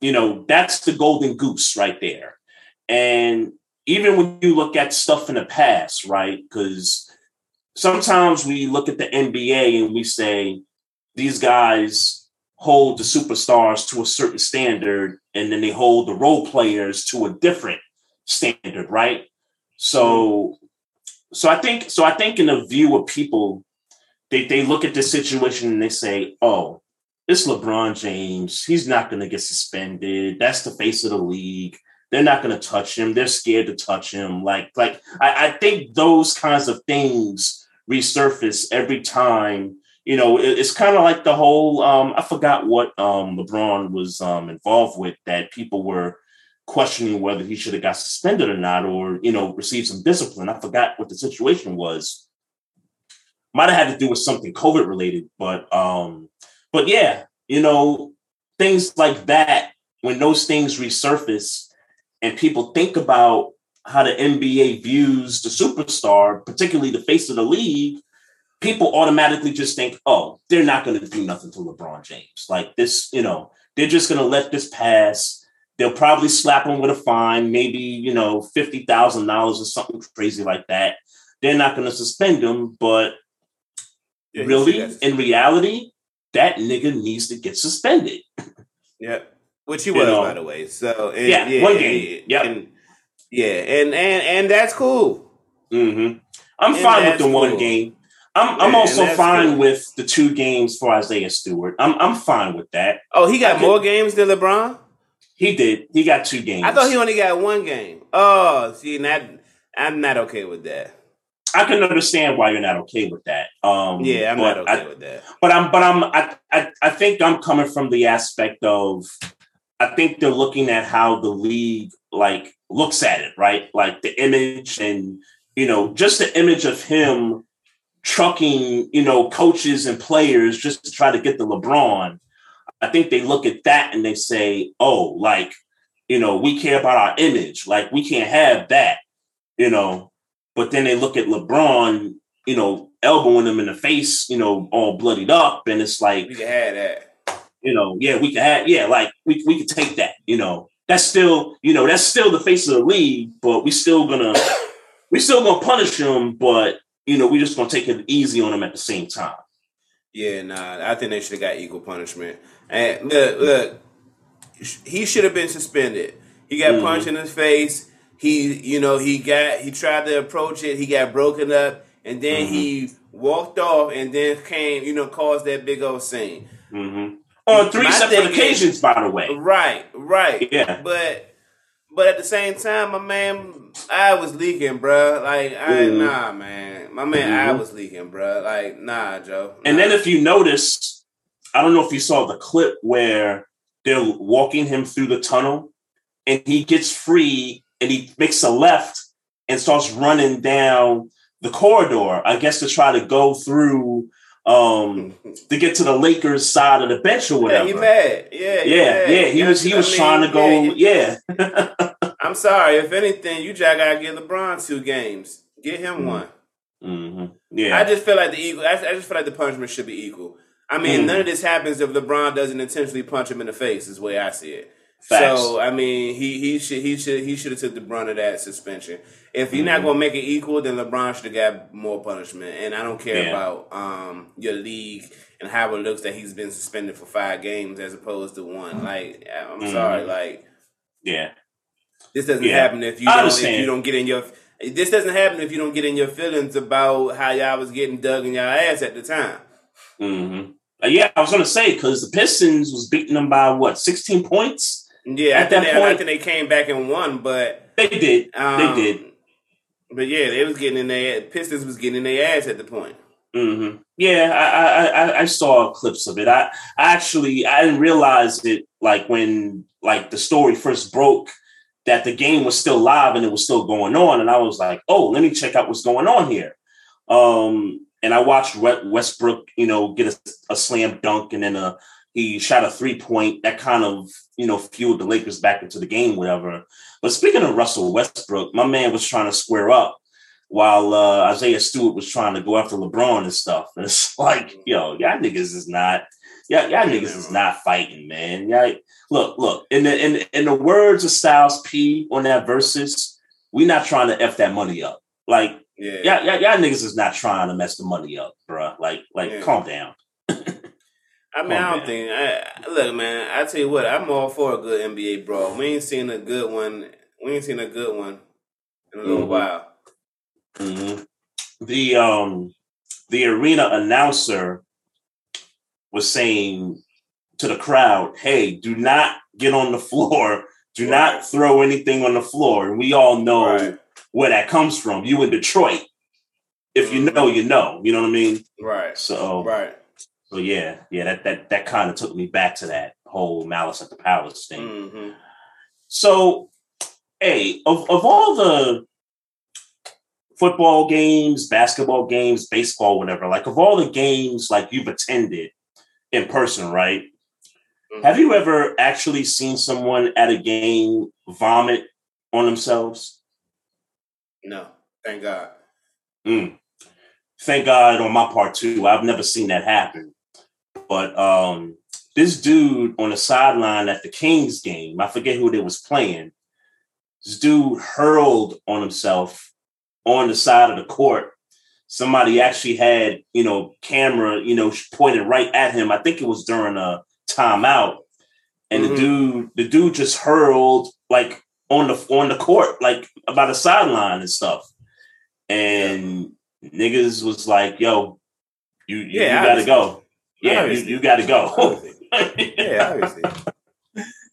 you know, that's the golden goose right there. And even when you look at stuff in the past, right? Because sometimes we look at the NBA and we say these guys hold the superstars to a certain standard, and then they hold the role players to a different standard, right? So, so I think, so I think in the view of people, they they look at this situation and they say, "Oh, it's LeBron James. He's not going to get suspended. That's the face of the league. They're not going to touch him. They're scared to touch him. Like, like I, I think those kinds of things resurface every time you know, it's kind of like the whole um, I forgot what um, LeBron was um, involved with that people were questioning whether he should have got suspended or not, or you know, received some discipline. I forgot what the situation was. Might have had to do with something COVID related, but um, but yeah, you know, things like that when those things resurface and people think about how the NBA views the superstar, particularly the face of the league, people automatically just think, oh, they're not going to do nothing to LeBron James. Like this, you know, they're just going to let this pass They'll probably slap him with a fine, maybe, you know, $50,000 or something crazy like that. They're not going to suspend him, but yeah, really, in reality, that nigga needs to get suspended. Yeah. Which he was, know? by the way. So, and, yeah, yeah, one game. Yeah. And, yeah. And, and, and that's cool. Mm-hmm. I'm and fine with the one game. I'm, I'm also fine cool. with the two games for Isaiah Stewart. I'm I'm fine with that. Oh, he got more games than LeBron. He did. He got two games. I thought he only got one game. Oh, see, that I'm not okay with that. I can understand why you're not okay with that. Um, yeah, I'm not okay I, with that. But I'm, but I'm, I, I, I think I'm coming from the aspect of, I think they're looking at how the league like looks at it, right? Like the image and you know just the image of him trucking, you know, coaches and players just to try to get the LeBron. I think they look at that and they say, oh, like, you know, we care about our image. Like, we can't have that, you know. but then they look at LeBron, you know, elbowing him in the face, you know, all bloodied up, and it's like we can have that. You know, yeah, we can have, yeah, like we we could take that. You know, that's still, you know, that's still the face of the league, but we still gonna we still gonna punish him, but you know, we just gonna take it easy on him at the same time. Yeah, nah, I think they should have got equal punishment. And look, look, he should have been suspended. He got mm-hmm. punched in his face. He, you know, he got he tried to approach it. He got broken up, and then mm-hmm. he walked off, and then came, you know, caused that big old scene. Mm-hmm. On three My separate occasions, is, by the way. Right, right. Yeah, but but at the same time, my man, I was leaking, bro. Like, I mm. nah, man, my man, mm-hmm. I was leaking, bro. Like, nah, Joe. Nah. And then if you notice, I don't know if you saw the clip where they're walking him through the tunnel, and he gets free and he makes a left and starts running down the corridor. I guess to try to go through um to get to the Lakers side of the bench or whatever. Yeah, he mad. Yeah, yeah, yeah. He was he was I trying to go. Yeah. yeah. I'm sorry. If anything, you just gotta give LeBron two games. Get him mm-hmm. one. Mm-hmm. Yeah. I just feel like the equal. I, I, just feel like the punishment should be equal. I mean, mm-hmm. none of this happens if LeBron doesn't intentionally punch him in the face. Is the way I see it. Facts. So I mean, he he should he should he should have took the brunt of that suspension. If you're mm-hmm. not gonna make it equal, then LeBron should have got more punishment. And I don't care yeah. about um, your league and how it looks that he's been suspended for five games as opposed to one. Like I'm mm-hmm. sorry, like yeah, this doesn't yeah. happen if you don't if you don't get in your this doesn't happen if you don't get in your feelings about how y'all was getting dug in y'all ass at the time. Uh, yeah, I was gonna say because the Pistons was beating them by what 16 points. Yeah, at that they, point, I think they came back and won, but they did. Um, they did. But yeah, they was getting in their Pistons was getting in their ass at the point. Mm-hmm. Yeah, I, I I saw clips of it. I, I actually I didn't realize it like when like the story first broke that the game was still live and it was still going on, and I was like, oh, let me check out what's going on here. Um, and I watched Westbrook, you know, get a, a slam dunk and then a he shot a three point that kind of you know fueled the Lakers back into the game, whatever. But speaking of Russell Westbrook, my man was trying to square up while uh, Isaiah Stewart was trying to go after LeBron and stuff. And it's like, yo, y'all niggas is not, y'all, y'all niggas is not fighting, man. Y'all, look, look. In the in in the words of Styles P on that versus, we not trying to f that money up. Like, yeah, y'all, y'all, niggas is not trying to mess the money up, bro. Like, like, yeah. calm down. I mean, I don't think. I, look, man. I tell you what, I'm all for a good NBA bro. We ain't seen a good one. We ain't seen a good one in a little mm-hmm. while. Mm-hmm. The um, the arena announcer was saying to the crowd, "Hey, do not get on the floor. Do right. not throw anything on the floor." And we all know right. Where that comes from. You in Detroit. If you know, you know. You know what I mean? Right. So right. So yeah, yeah, that that that kind of took me back to that whole malice at the palace thing. Mm-hmm. So, hey, of of all the football games, basketball games, baseball, whatever, like of all the games like you've attended in person, right? Mm-hmm. Have you ever actually seen someone at a game vomit on themselves? No, thank God. Mm. Thank God on my part too. I've never seen that happen. But um, this dude on the sideline at the Kings game, I forget who they was playing. This dude hurled on himself on the side of the court. Somebody actually had, you know, camera, you know, pointed right at him. I think it was during a timeout. And mm-hmm. the dude, the dude just hurled like on the on the court, like about the sideline and stuff. And niggas was like, yo, you you, yeah, you gotta go. Yeah, you, you got to go. yeah, obviously.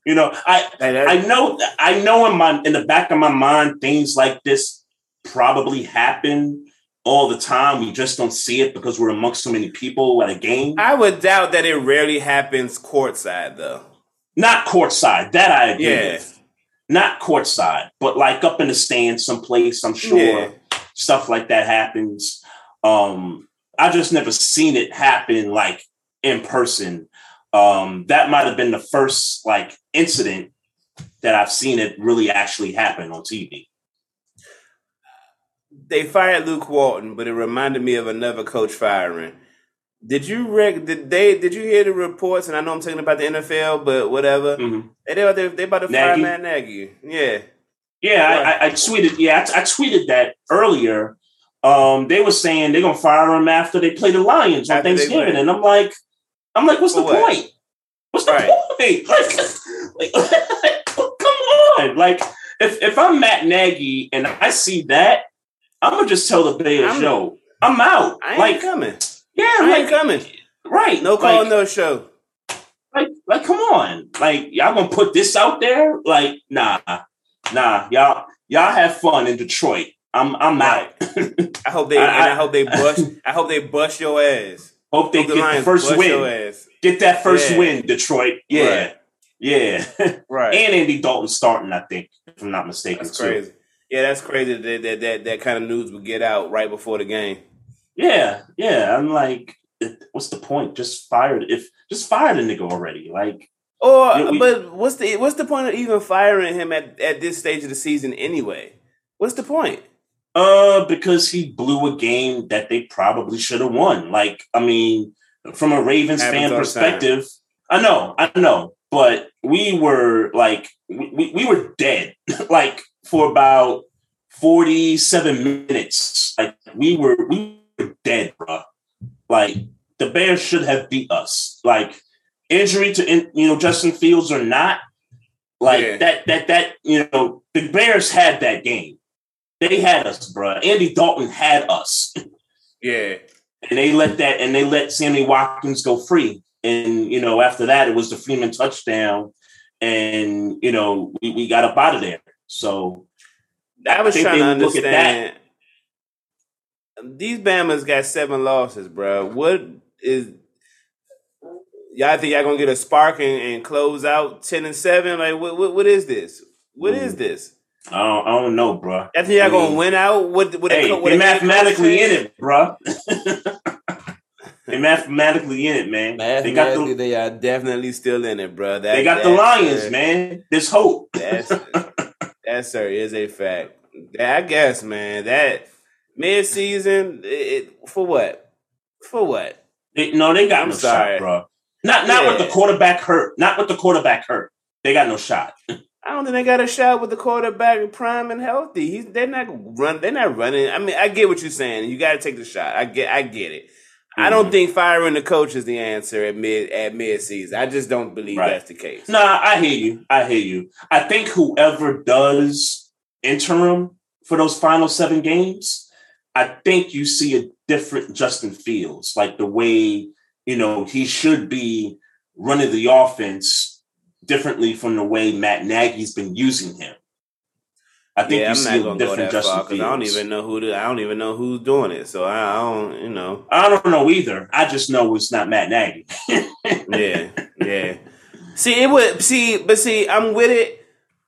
You know, I I know I know in my in the back of my mind things like this probably happen all the time. We just don't see it because we're amongst so many people at a game. I would doubt that it rarely happens courtside though. Not courtside. That I agree yeah. with. Not courtside, but like up in the stands someplace, I'm sure yeah. stuff like that happens. Um, I just never seen it happen like in person. Um, that might have been the first like incident that I've seen it really actually happen on TV. they fired Luke Walton, but it reminded me of another coach firing. Did you rec- did they did you hear the reports? And I know I'm talking about the NFL, but whatever. Mhm. They they about to, they about to fire Nagy? Matt Nagy. Yeah, Yeah, I, I, I tweeted. Yeah, I, I tweeted that earlier. Um, they were saying they're gonna fire him after they play the Lions on After they Thanksgiving, and I'm like, I'm like, what's For the what? point? What's the Right. point? Like, like, come on! Like, if if I'm Matt Nagy and I see that, I'm gonna just tell the Bears, I'm- yo, I'm out. I ain't like, coming. Yeah, I like, ain't coming. right? No call, like, no show. like, like, come on! Like, y'all gonna put this out there? Like, nah, nah, y'all, y'all have fun in Detroit. I'm, I'm out. I hope they I- and I hope they bust. I hope they bust your ass. Hope they Hope get the Lions first win. ass. Get that first Yeah. win, Detroit. Yeah, Right. yeah. Right. and Andy Dalton starting, I think, if I'm not mistaken. That's too. crazy. Yeah, that's crazy that that, that that kind of news would get out right before the game. Yeah, yeah. I'm like, what's the point? Just fired. If just fire the nigga already. Like, Or Yeah, we- but what's the what's the point of even firing him at, at this stage of the season anyway? What's the point? uh, because he blew a game that they probably should have won. Like, I mean, from a Ravens fan all the perspective, I know, I know, but we were like, we, we, we were dead, like for about 47 minutes. Like we were, we were dead, bro. Like the Bears should have beat us. Like injury to, in- you know, Justin Fields or not, like Yeah. that, that, that, you know, the Bears had that game. They had us, bro. Andy Dalton had us Yeah. and they let that and they let Sammy Watkins go free. And you know, after that, it was the Freeman touchdown, and you know, we, we got up out of there. So I was think trying to they look at understand. These Bama's got seven losses, bro. What is y'all think y'all gonna get a spark and, and close out ten and seven? Like what what, what is this? What is Mm. this? I don't, I don't know, bro. I think y'all I gonna win out with with Hey, they're a head coach mathematically in it, bro. they're mathematicically in it, man. They got Mathematically, the they are definitely still in it, bro. That, they got the Lions, uh, man. There's hope. That's that, sir, is a fact. I guess, man. That mid season, for what? For what? They- no, they got I'm no sorry. shot, bro. Not not with the quarterback hurt. Not with the quarterback hurt. They got no shot. I don't think they got a shot with the quarterback prime and healthy. He's they're not run. They're not running. I mean, I get what you're saying. You got to take the shot. I get. I get it. I don't Mhm. think firing the coach is the answer at mid at mid season. I just don't believe Right. that's the case. Nah, I hear you. I hear you. I think whoever does interim for those final seven games, I think you see a different Justin Fields, like the way you know he should be running the offense differently from the way Matt Nagy's been using him. I think yeah, you I'm see not a different Justin far Fields. I don't even know who. The, I don't even know who's doing it. So I, I don't. You know. I don't know either. I just know it's not Matt Nagy. yeah, yeah. See, it would see, but see, I'm with it.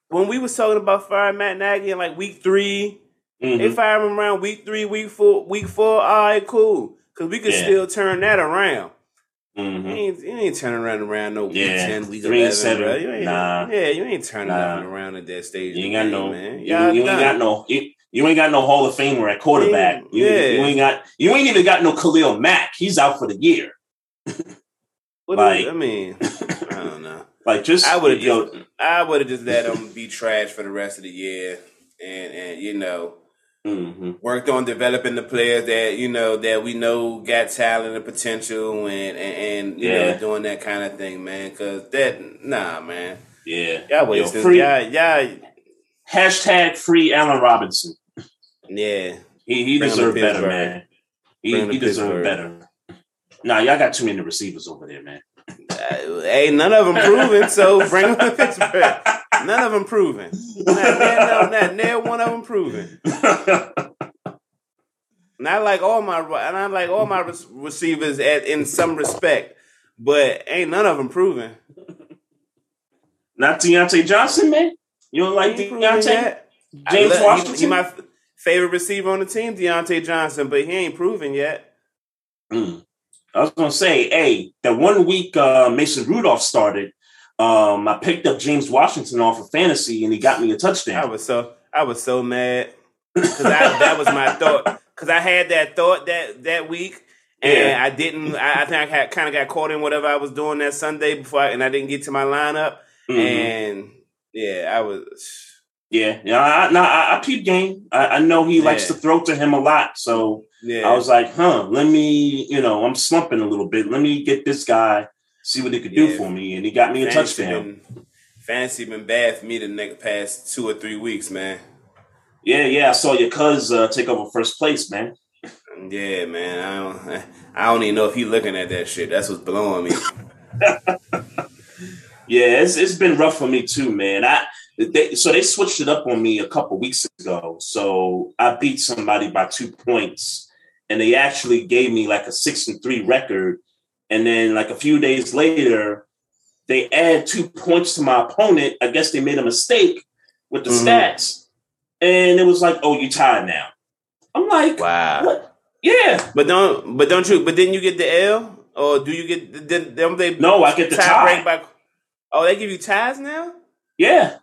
When we was talking about firing Matt Nagy in like week 3 Mhm. they fire him around week three, week four, week four. All right, cool, because we could Yeah. still turn that around. Mhm. You ain't, you ain't turning around around no week Yeah, ten, week three eleven, seven. bro. You ain't, Nah. yeah, you ain't turning Nah. around at that stage. You ain't got game, no, man. you, Y'all you ain't got no, you, you ain't got no Hall of Famer at quarterback. You, Yeah. you ain't got, you ain't even got no Khalil Mack. He's out for the year. What like- I mean, I don't know. Like just, I would have just, I would have just let him be trash for the rest of the year, and and you know, mhm. worked on developing the players that you know that we know got talent and potential, and and, and you Yeah. know, doing that kind of thing, man. Because that, nah, man, yeah. y'all Yo, wasting, free, y'all, y'all, hashtag free Allen Robinson. yeah. He, he Bring deserved better, man. He, Bring he deserved better. Nah, y'all got too many receivers over there, man. Uh, hey, none of them proven, so bring them to Pittsburgh. None of them proven. Not, not, not, not one of them proven. Not like all my, not like all my rec- receivers at in some respect, but ain't none of them proven. Not Diontae Johnson, man. You don't like He Diontae? James love- Washington? He, my favorite receiver on the team, Diontae Johnson, but he ain't proven yet. Mm. I was gonna say, hey, that one week uh, Mason Rudolph started, um, I picked up James Washington off of fantasy and he got me a touchdown. I was so I was so mad. because that was my thought. Because I had that thought that that week, and Yeah. I didn't. I, I think I had, kind of got caught in whatever I was doing that Sunday before, I, and I didn't get to my lineup. Mhm. And yeah, I was. Yeah, yeah. I, no, I, I peep game. I, I know he likes to throw to him a lot, so Yeah, I was like, huh. Let me, you know, I'm slumping a little bit. Let me get this guy, see what he could do Yeah. for me, and he got me a fantasy touchdown. been, fantasy been bad for me the next past two or three weeks, man. Yeah, yeah. I saw your cuz uh, take over first place, man. Yeah, man. I don't. I don't even know if he looking at that shit. That's what's blowing me. Yeah, it's it's been rough for me too, man. I they, so they switched it up on me a couple weeks ago. So I beat somebody by two points, and they actually gave me like a six and three record. And then like a few days later, they add two points to my opponent. I guess they made a mistake with the Mhm. stats, and it was like, "Oh, you tied now." I'm like, Wow. "What? Yeah, But don't. But don't you? But then you get the L, or do you get? Did, don't they? no, I get the tie by. Oh, they give you ties now. Yeah,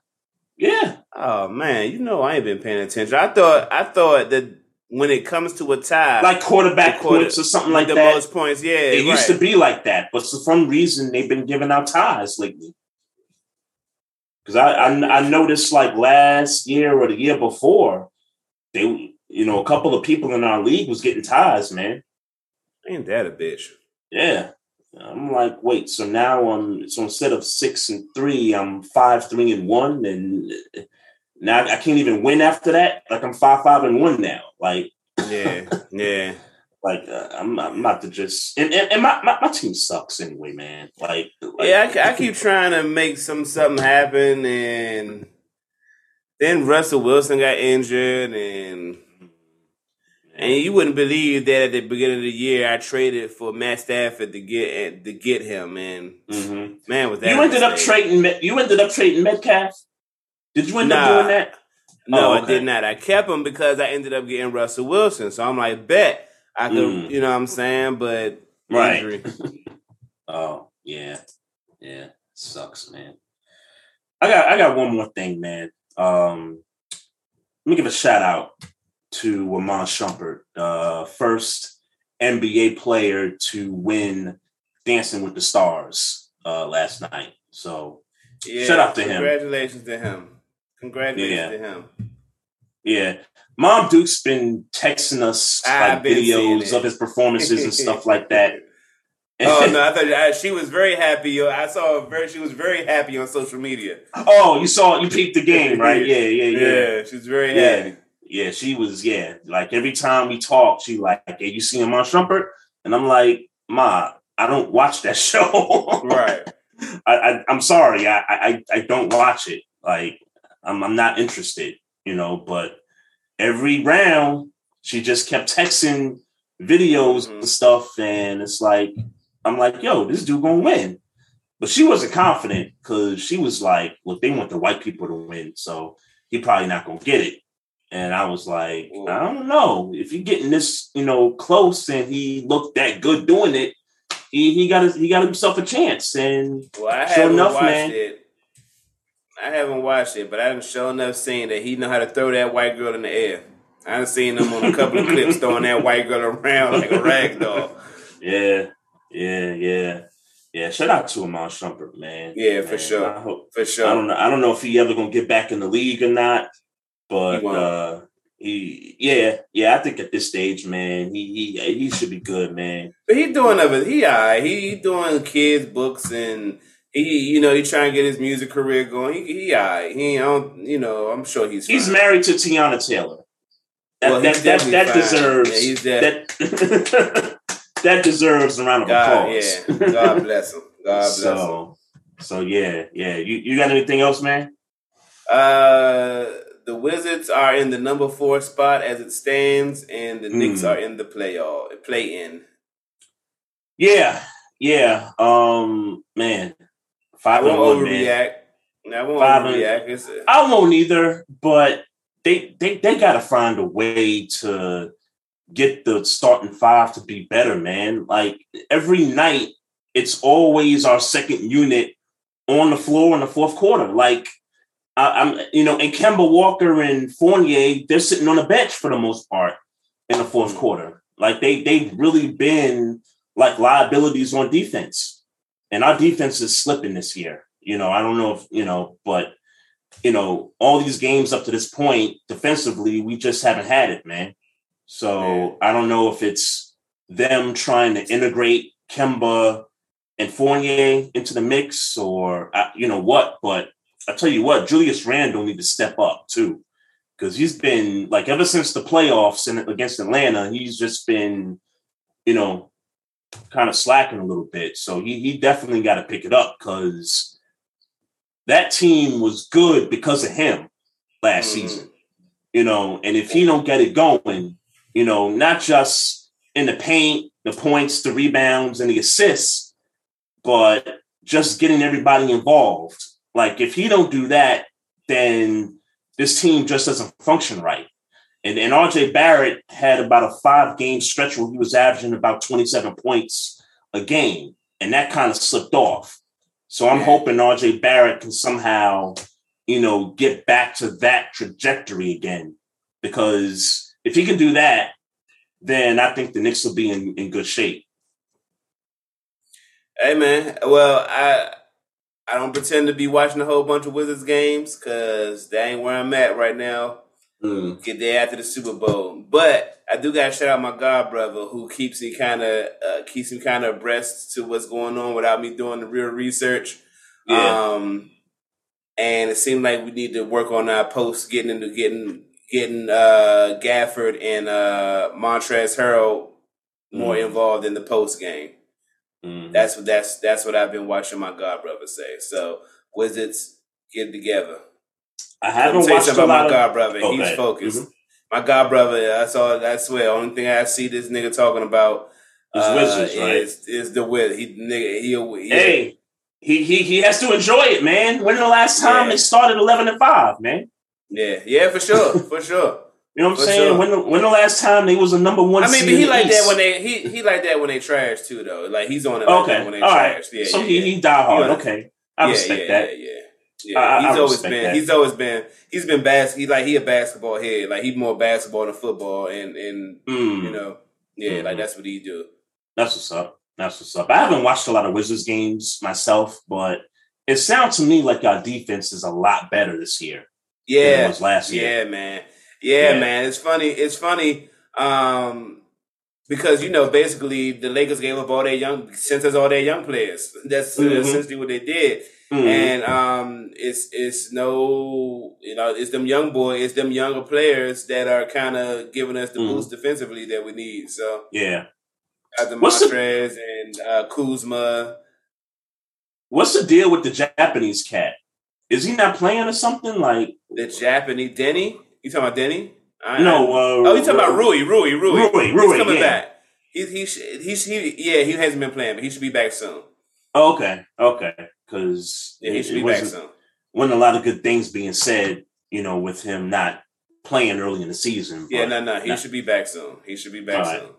yeah. Oh man, you know I ain't been paying attention. I thought I thought that when it comes to a tie, Like quarterback quarter- points or something like the that. most points, yeah, It used to be like that, but for some reason they've been giving out ties lately. Because I, I I noticed like last year or the year before, they you know a couple of people in our league was getting ties, man. Ain't that a bitch? Yeah, I'm like, wait, so now I'm so instead of six and three, I'm five three and one, and now I can't even win after that. Like I'm five five and one now. Like Yeah, yeah. like uh, I'm, I'm about to just and, and, and my, my my team sucks anyway, man. Like, like Yeah, I, I keep trying to make some something happen, and then Russell Wilson got injured, and and you wouldn't believe that at the beginning of the year I traded for Matt Stafford to get to get him, and Mhm. man, was that You ended up trading. You ended up trading Metcalf. Did you end Nah. up doing that? No, Oh, I did not. I kept him because I ended up getting Russell Wilson. So I'm like, bet I could, Mm. you know what I'm saying? But Right. injury. Oh yeah, yeah, sucks, man. I got I got one more thing, man. Um, let me give a shout out to Iman Shumpert, uh, first NBA player to win Dancing with the Stars uh, last night. So Yeah, Shout out to him. Congratulations to him. Congratulations Yeah. to him. Yeah. Mom Duke's been texting us I've like videos of his performances and stuff like that. oh no, I thought uh, she was very happy. I saw her very. She was very happy on social media. oh, you saw you peeped the game, right? Yeah, yeah, yeah. Yeah, she's very Yeah. happy. Yeah, she was, yeah. Like every time we talk, she like, hey, you see Iman Shumpert? And I'm like, Ma, I don't watch that show. Right. I, I I'm sorry, I, I I don't watch it. Like I'm I'm not interested, you know, but every round she just kept texting videos and mm-hmm. stuff, and it's like I'm like, yo, this dude gonna win. But she wasn't confident because she was like, look, they want the white people to win, so he probably not gonna get it. And I was like. I don't know. If you're getting this, you know, close and he looked that good doing it, he, he got his, he got himself a chance. And Well, I Sure enough, man. it. I haven't watched it, but I done sure enough seen that he know how to throw that white girl in the air. I done seen him on a couple of clips throwing that white girl around like a rag doll. yeah, yeah, yeah, yeah. Shout out to Iman Shumpert, man. Yeah, for Man, sure. I, hope, For I sure. don't know. I don't know if he ever gonna get back in the league or not, but He uh, he, yeah, yeah. I think at this stage, man, he he he should be good, man. But he doing other he alright. He, he doing kids books and he you know he trying to get his music career going. He he alright. He don't you know I'm sure he's He's fine. married to Teyana Taylor. That Well, that that, that deserves Yeah, that that deserves a round of God applause. yeah. God bless him. God bless him. so so yeah yeah. You you got anything else, man? Uh, the Wizards are in the number four spot as it stands, and the Knicks Hmm. are in the playoff play in. Yeah, yeah. Um, man, five and won't overreact. I won't Five overreact. I won't either, but they they they got to find a way to get the starting five to be better, man. Like every night, it's always our second unit on the floor in the fourth quarter. Like I, am you know, and Kemba Walker and Fournier, they're sitting on the bench for the most part in the fourth mm. quarter. Like they they've really been like liabilities on defense, and our defense is slipping this year. You know, I don't know if you know, but you know, all these games up to this point defensively, we just haven't had it, man. So I don't know if it's them trying to integrate Kemba and Fournier into the mix, or uh, you know what. But I tell you what, Julius Randle need to step up too, because he's been like ever since the playoffs and against Atlanta, he's just been, you know, kind of slacking a little bit. So he he definitely got to pick it up because that team was good because of him last mm-hmm. season. You know, and if he don't get it going, you know, not just in the paint, the points, the rebounds, and the assists, but just getting everybody involved. Like if he don't do that, then this team just doesn't function right. And, and RJ Barrett had about a five game stretch where he was averaging about 27 points a game, and that kind of slipped off. So I'm hoping RJ Barrett can somehow, you know, get back to that trajectory again. Because if he can do that, then I think the Knicks will be in, in good shape. Hey man, well I I don't pretend to be watching a whole bunch of Wizards games because that ain't where I'm at right now. Mm. Get there after the Super Bowl, but I do got to shout out my god brother who keeps me kind of uh, keeps me kind of abreast to what's going on without me doing the real research. Yeah. Um, and it seemed like we need to work on our posts, getting into getting getting uh, Gafford and uh, Montrezl Harrell more mm. involved in the post game. Mm. That's what that's that's what I've been watching my god brother say. So Wizards get together. I haven't watched about my god brother. Okay. He's focused. Mm-hmm. My god brother. That's all. I swear. Only thing I see this nigga talking about is uh, Wizards, right? Is, is the Wiz. He nigga. He, he, hey, he he he has to enjoy it, man. When the last time yeah. they started eleven and five, man? Yeah, yeah, for sure, for sure. You know what I'm saying? Sure. When the when the last time they was a number one? I mean, but he like East. that when they he he like that when they trash too though. Like he's on it. Like okay, when they all trash. right. Yeah, so yeah, he yeah. he die hard. okay, I yeah, respect yeah, that. Yeah, yeah. I, he's I always been. That. He's always been. He's been bas. He like he a basketball head. Like he more basketball than football, and and mm. you know, yeah, mm-hmm. like that's what he do. That's what's up. That's what's up. I haven't watched a lot of Wizards games myself, but it sounds to me like our defense is a lot better this year. Yeah, was last year. Yeah, man. Yeah, yeah, man. It's funny. It's funny um, because you know basically the Lakers gave up all their young, sent us all their young players. That's mm-hmm. essentially what they did. Mm-hmm. And um, it's it's no, you know, it's them young boys, it's them younger players that are kind of giving us the mm-hmm. boost defensively that we need. So yeah, after Montrez the- and uh, Kuzma. What's the deal with the Japanese cat? Is he not playing or something like the Japanese Denny? You talking about Denny? I, no. Uh, oh, you talking about Rui? Rui? Rui? Rui? Rui? He's coming yeah. back. He's he's he's he yeah he hasn't been playing, but he should be back soon. Oh, okay, okay, because should be back soon. Wasn't a lot of good things being said, you know, with him not playing early in the season. Yeah, no, no, he not, should be back soon. He should be back all right. soon.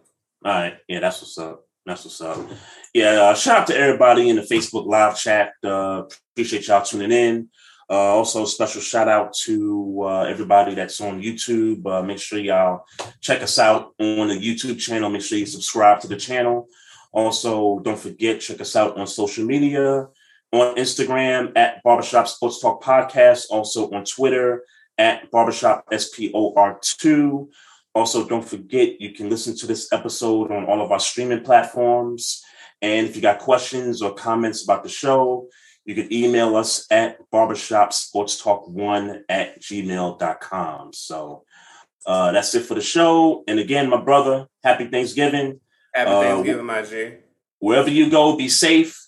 All right, yeah, that's what's up. That's what's up. Yeah, uh, shout out to everybody in the Facebook live chat. Uh, appreciate y'all tuning in. Uh, also, special shout out to uh, everybody that's on YouTube. Uh, make sure y'all check us out on the YouTube channel. Make sure you subscribe to the channel. Also, don't forget, check us out on social media on Instagram at Barbershop Sports Talk Podcast. Also on Twitter at Barbershop SPOR2. Also, don't forget, you can listen to this episode on all of our streaming platforms. And if you got questions or comments about the show, you can email us at barbershopsportstalk1 at gmail.com. So uh, that's it for the show. And again, my brother, happy Thanksgiving. Happy uh, Thanksgiving, my G. Wherever you go, be safe.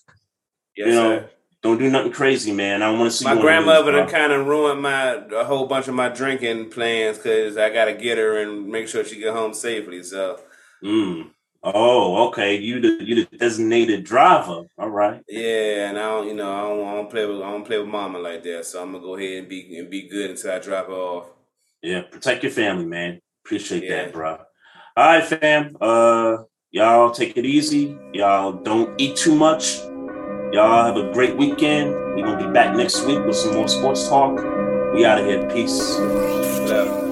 Yes, you know, sir. Don't do nothing crazy, man. I want to see my grandmother kind of ruined my a whole bunch of my drinking plans because I got to get her and make sure she get home safely. So, mm. Oh, okay. You the you the designated driver. All right. Yeah, and I don't, you know, I don't, I don't play with I don't play with mama like that. So I'm gonna go ahead and be and be good until I drop her off. Yeah, protect your family, man. Appreciate yeah. that, bro. All right, fam. Uh, y'all take it easy. Y'all don't eat too much. Y'all have a great weekend. We're gonna be back next week with some more sports talk. We out of here. Peace. Love.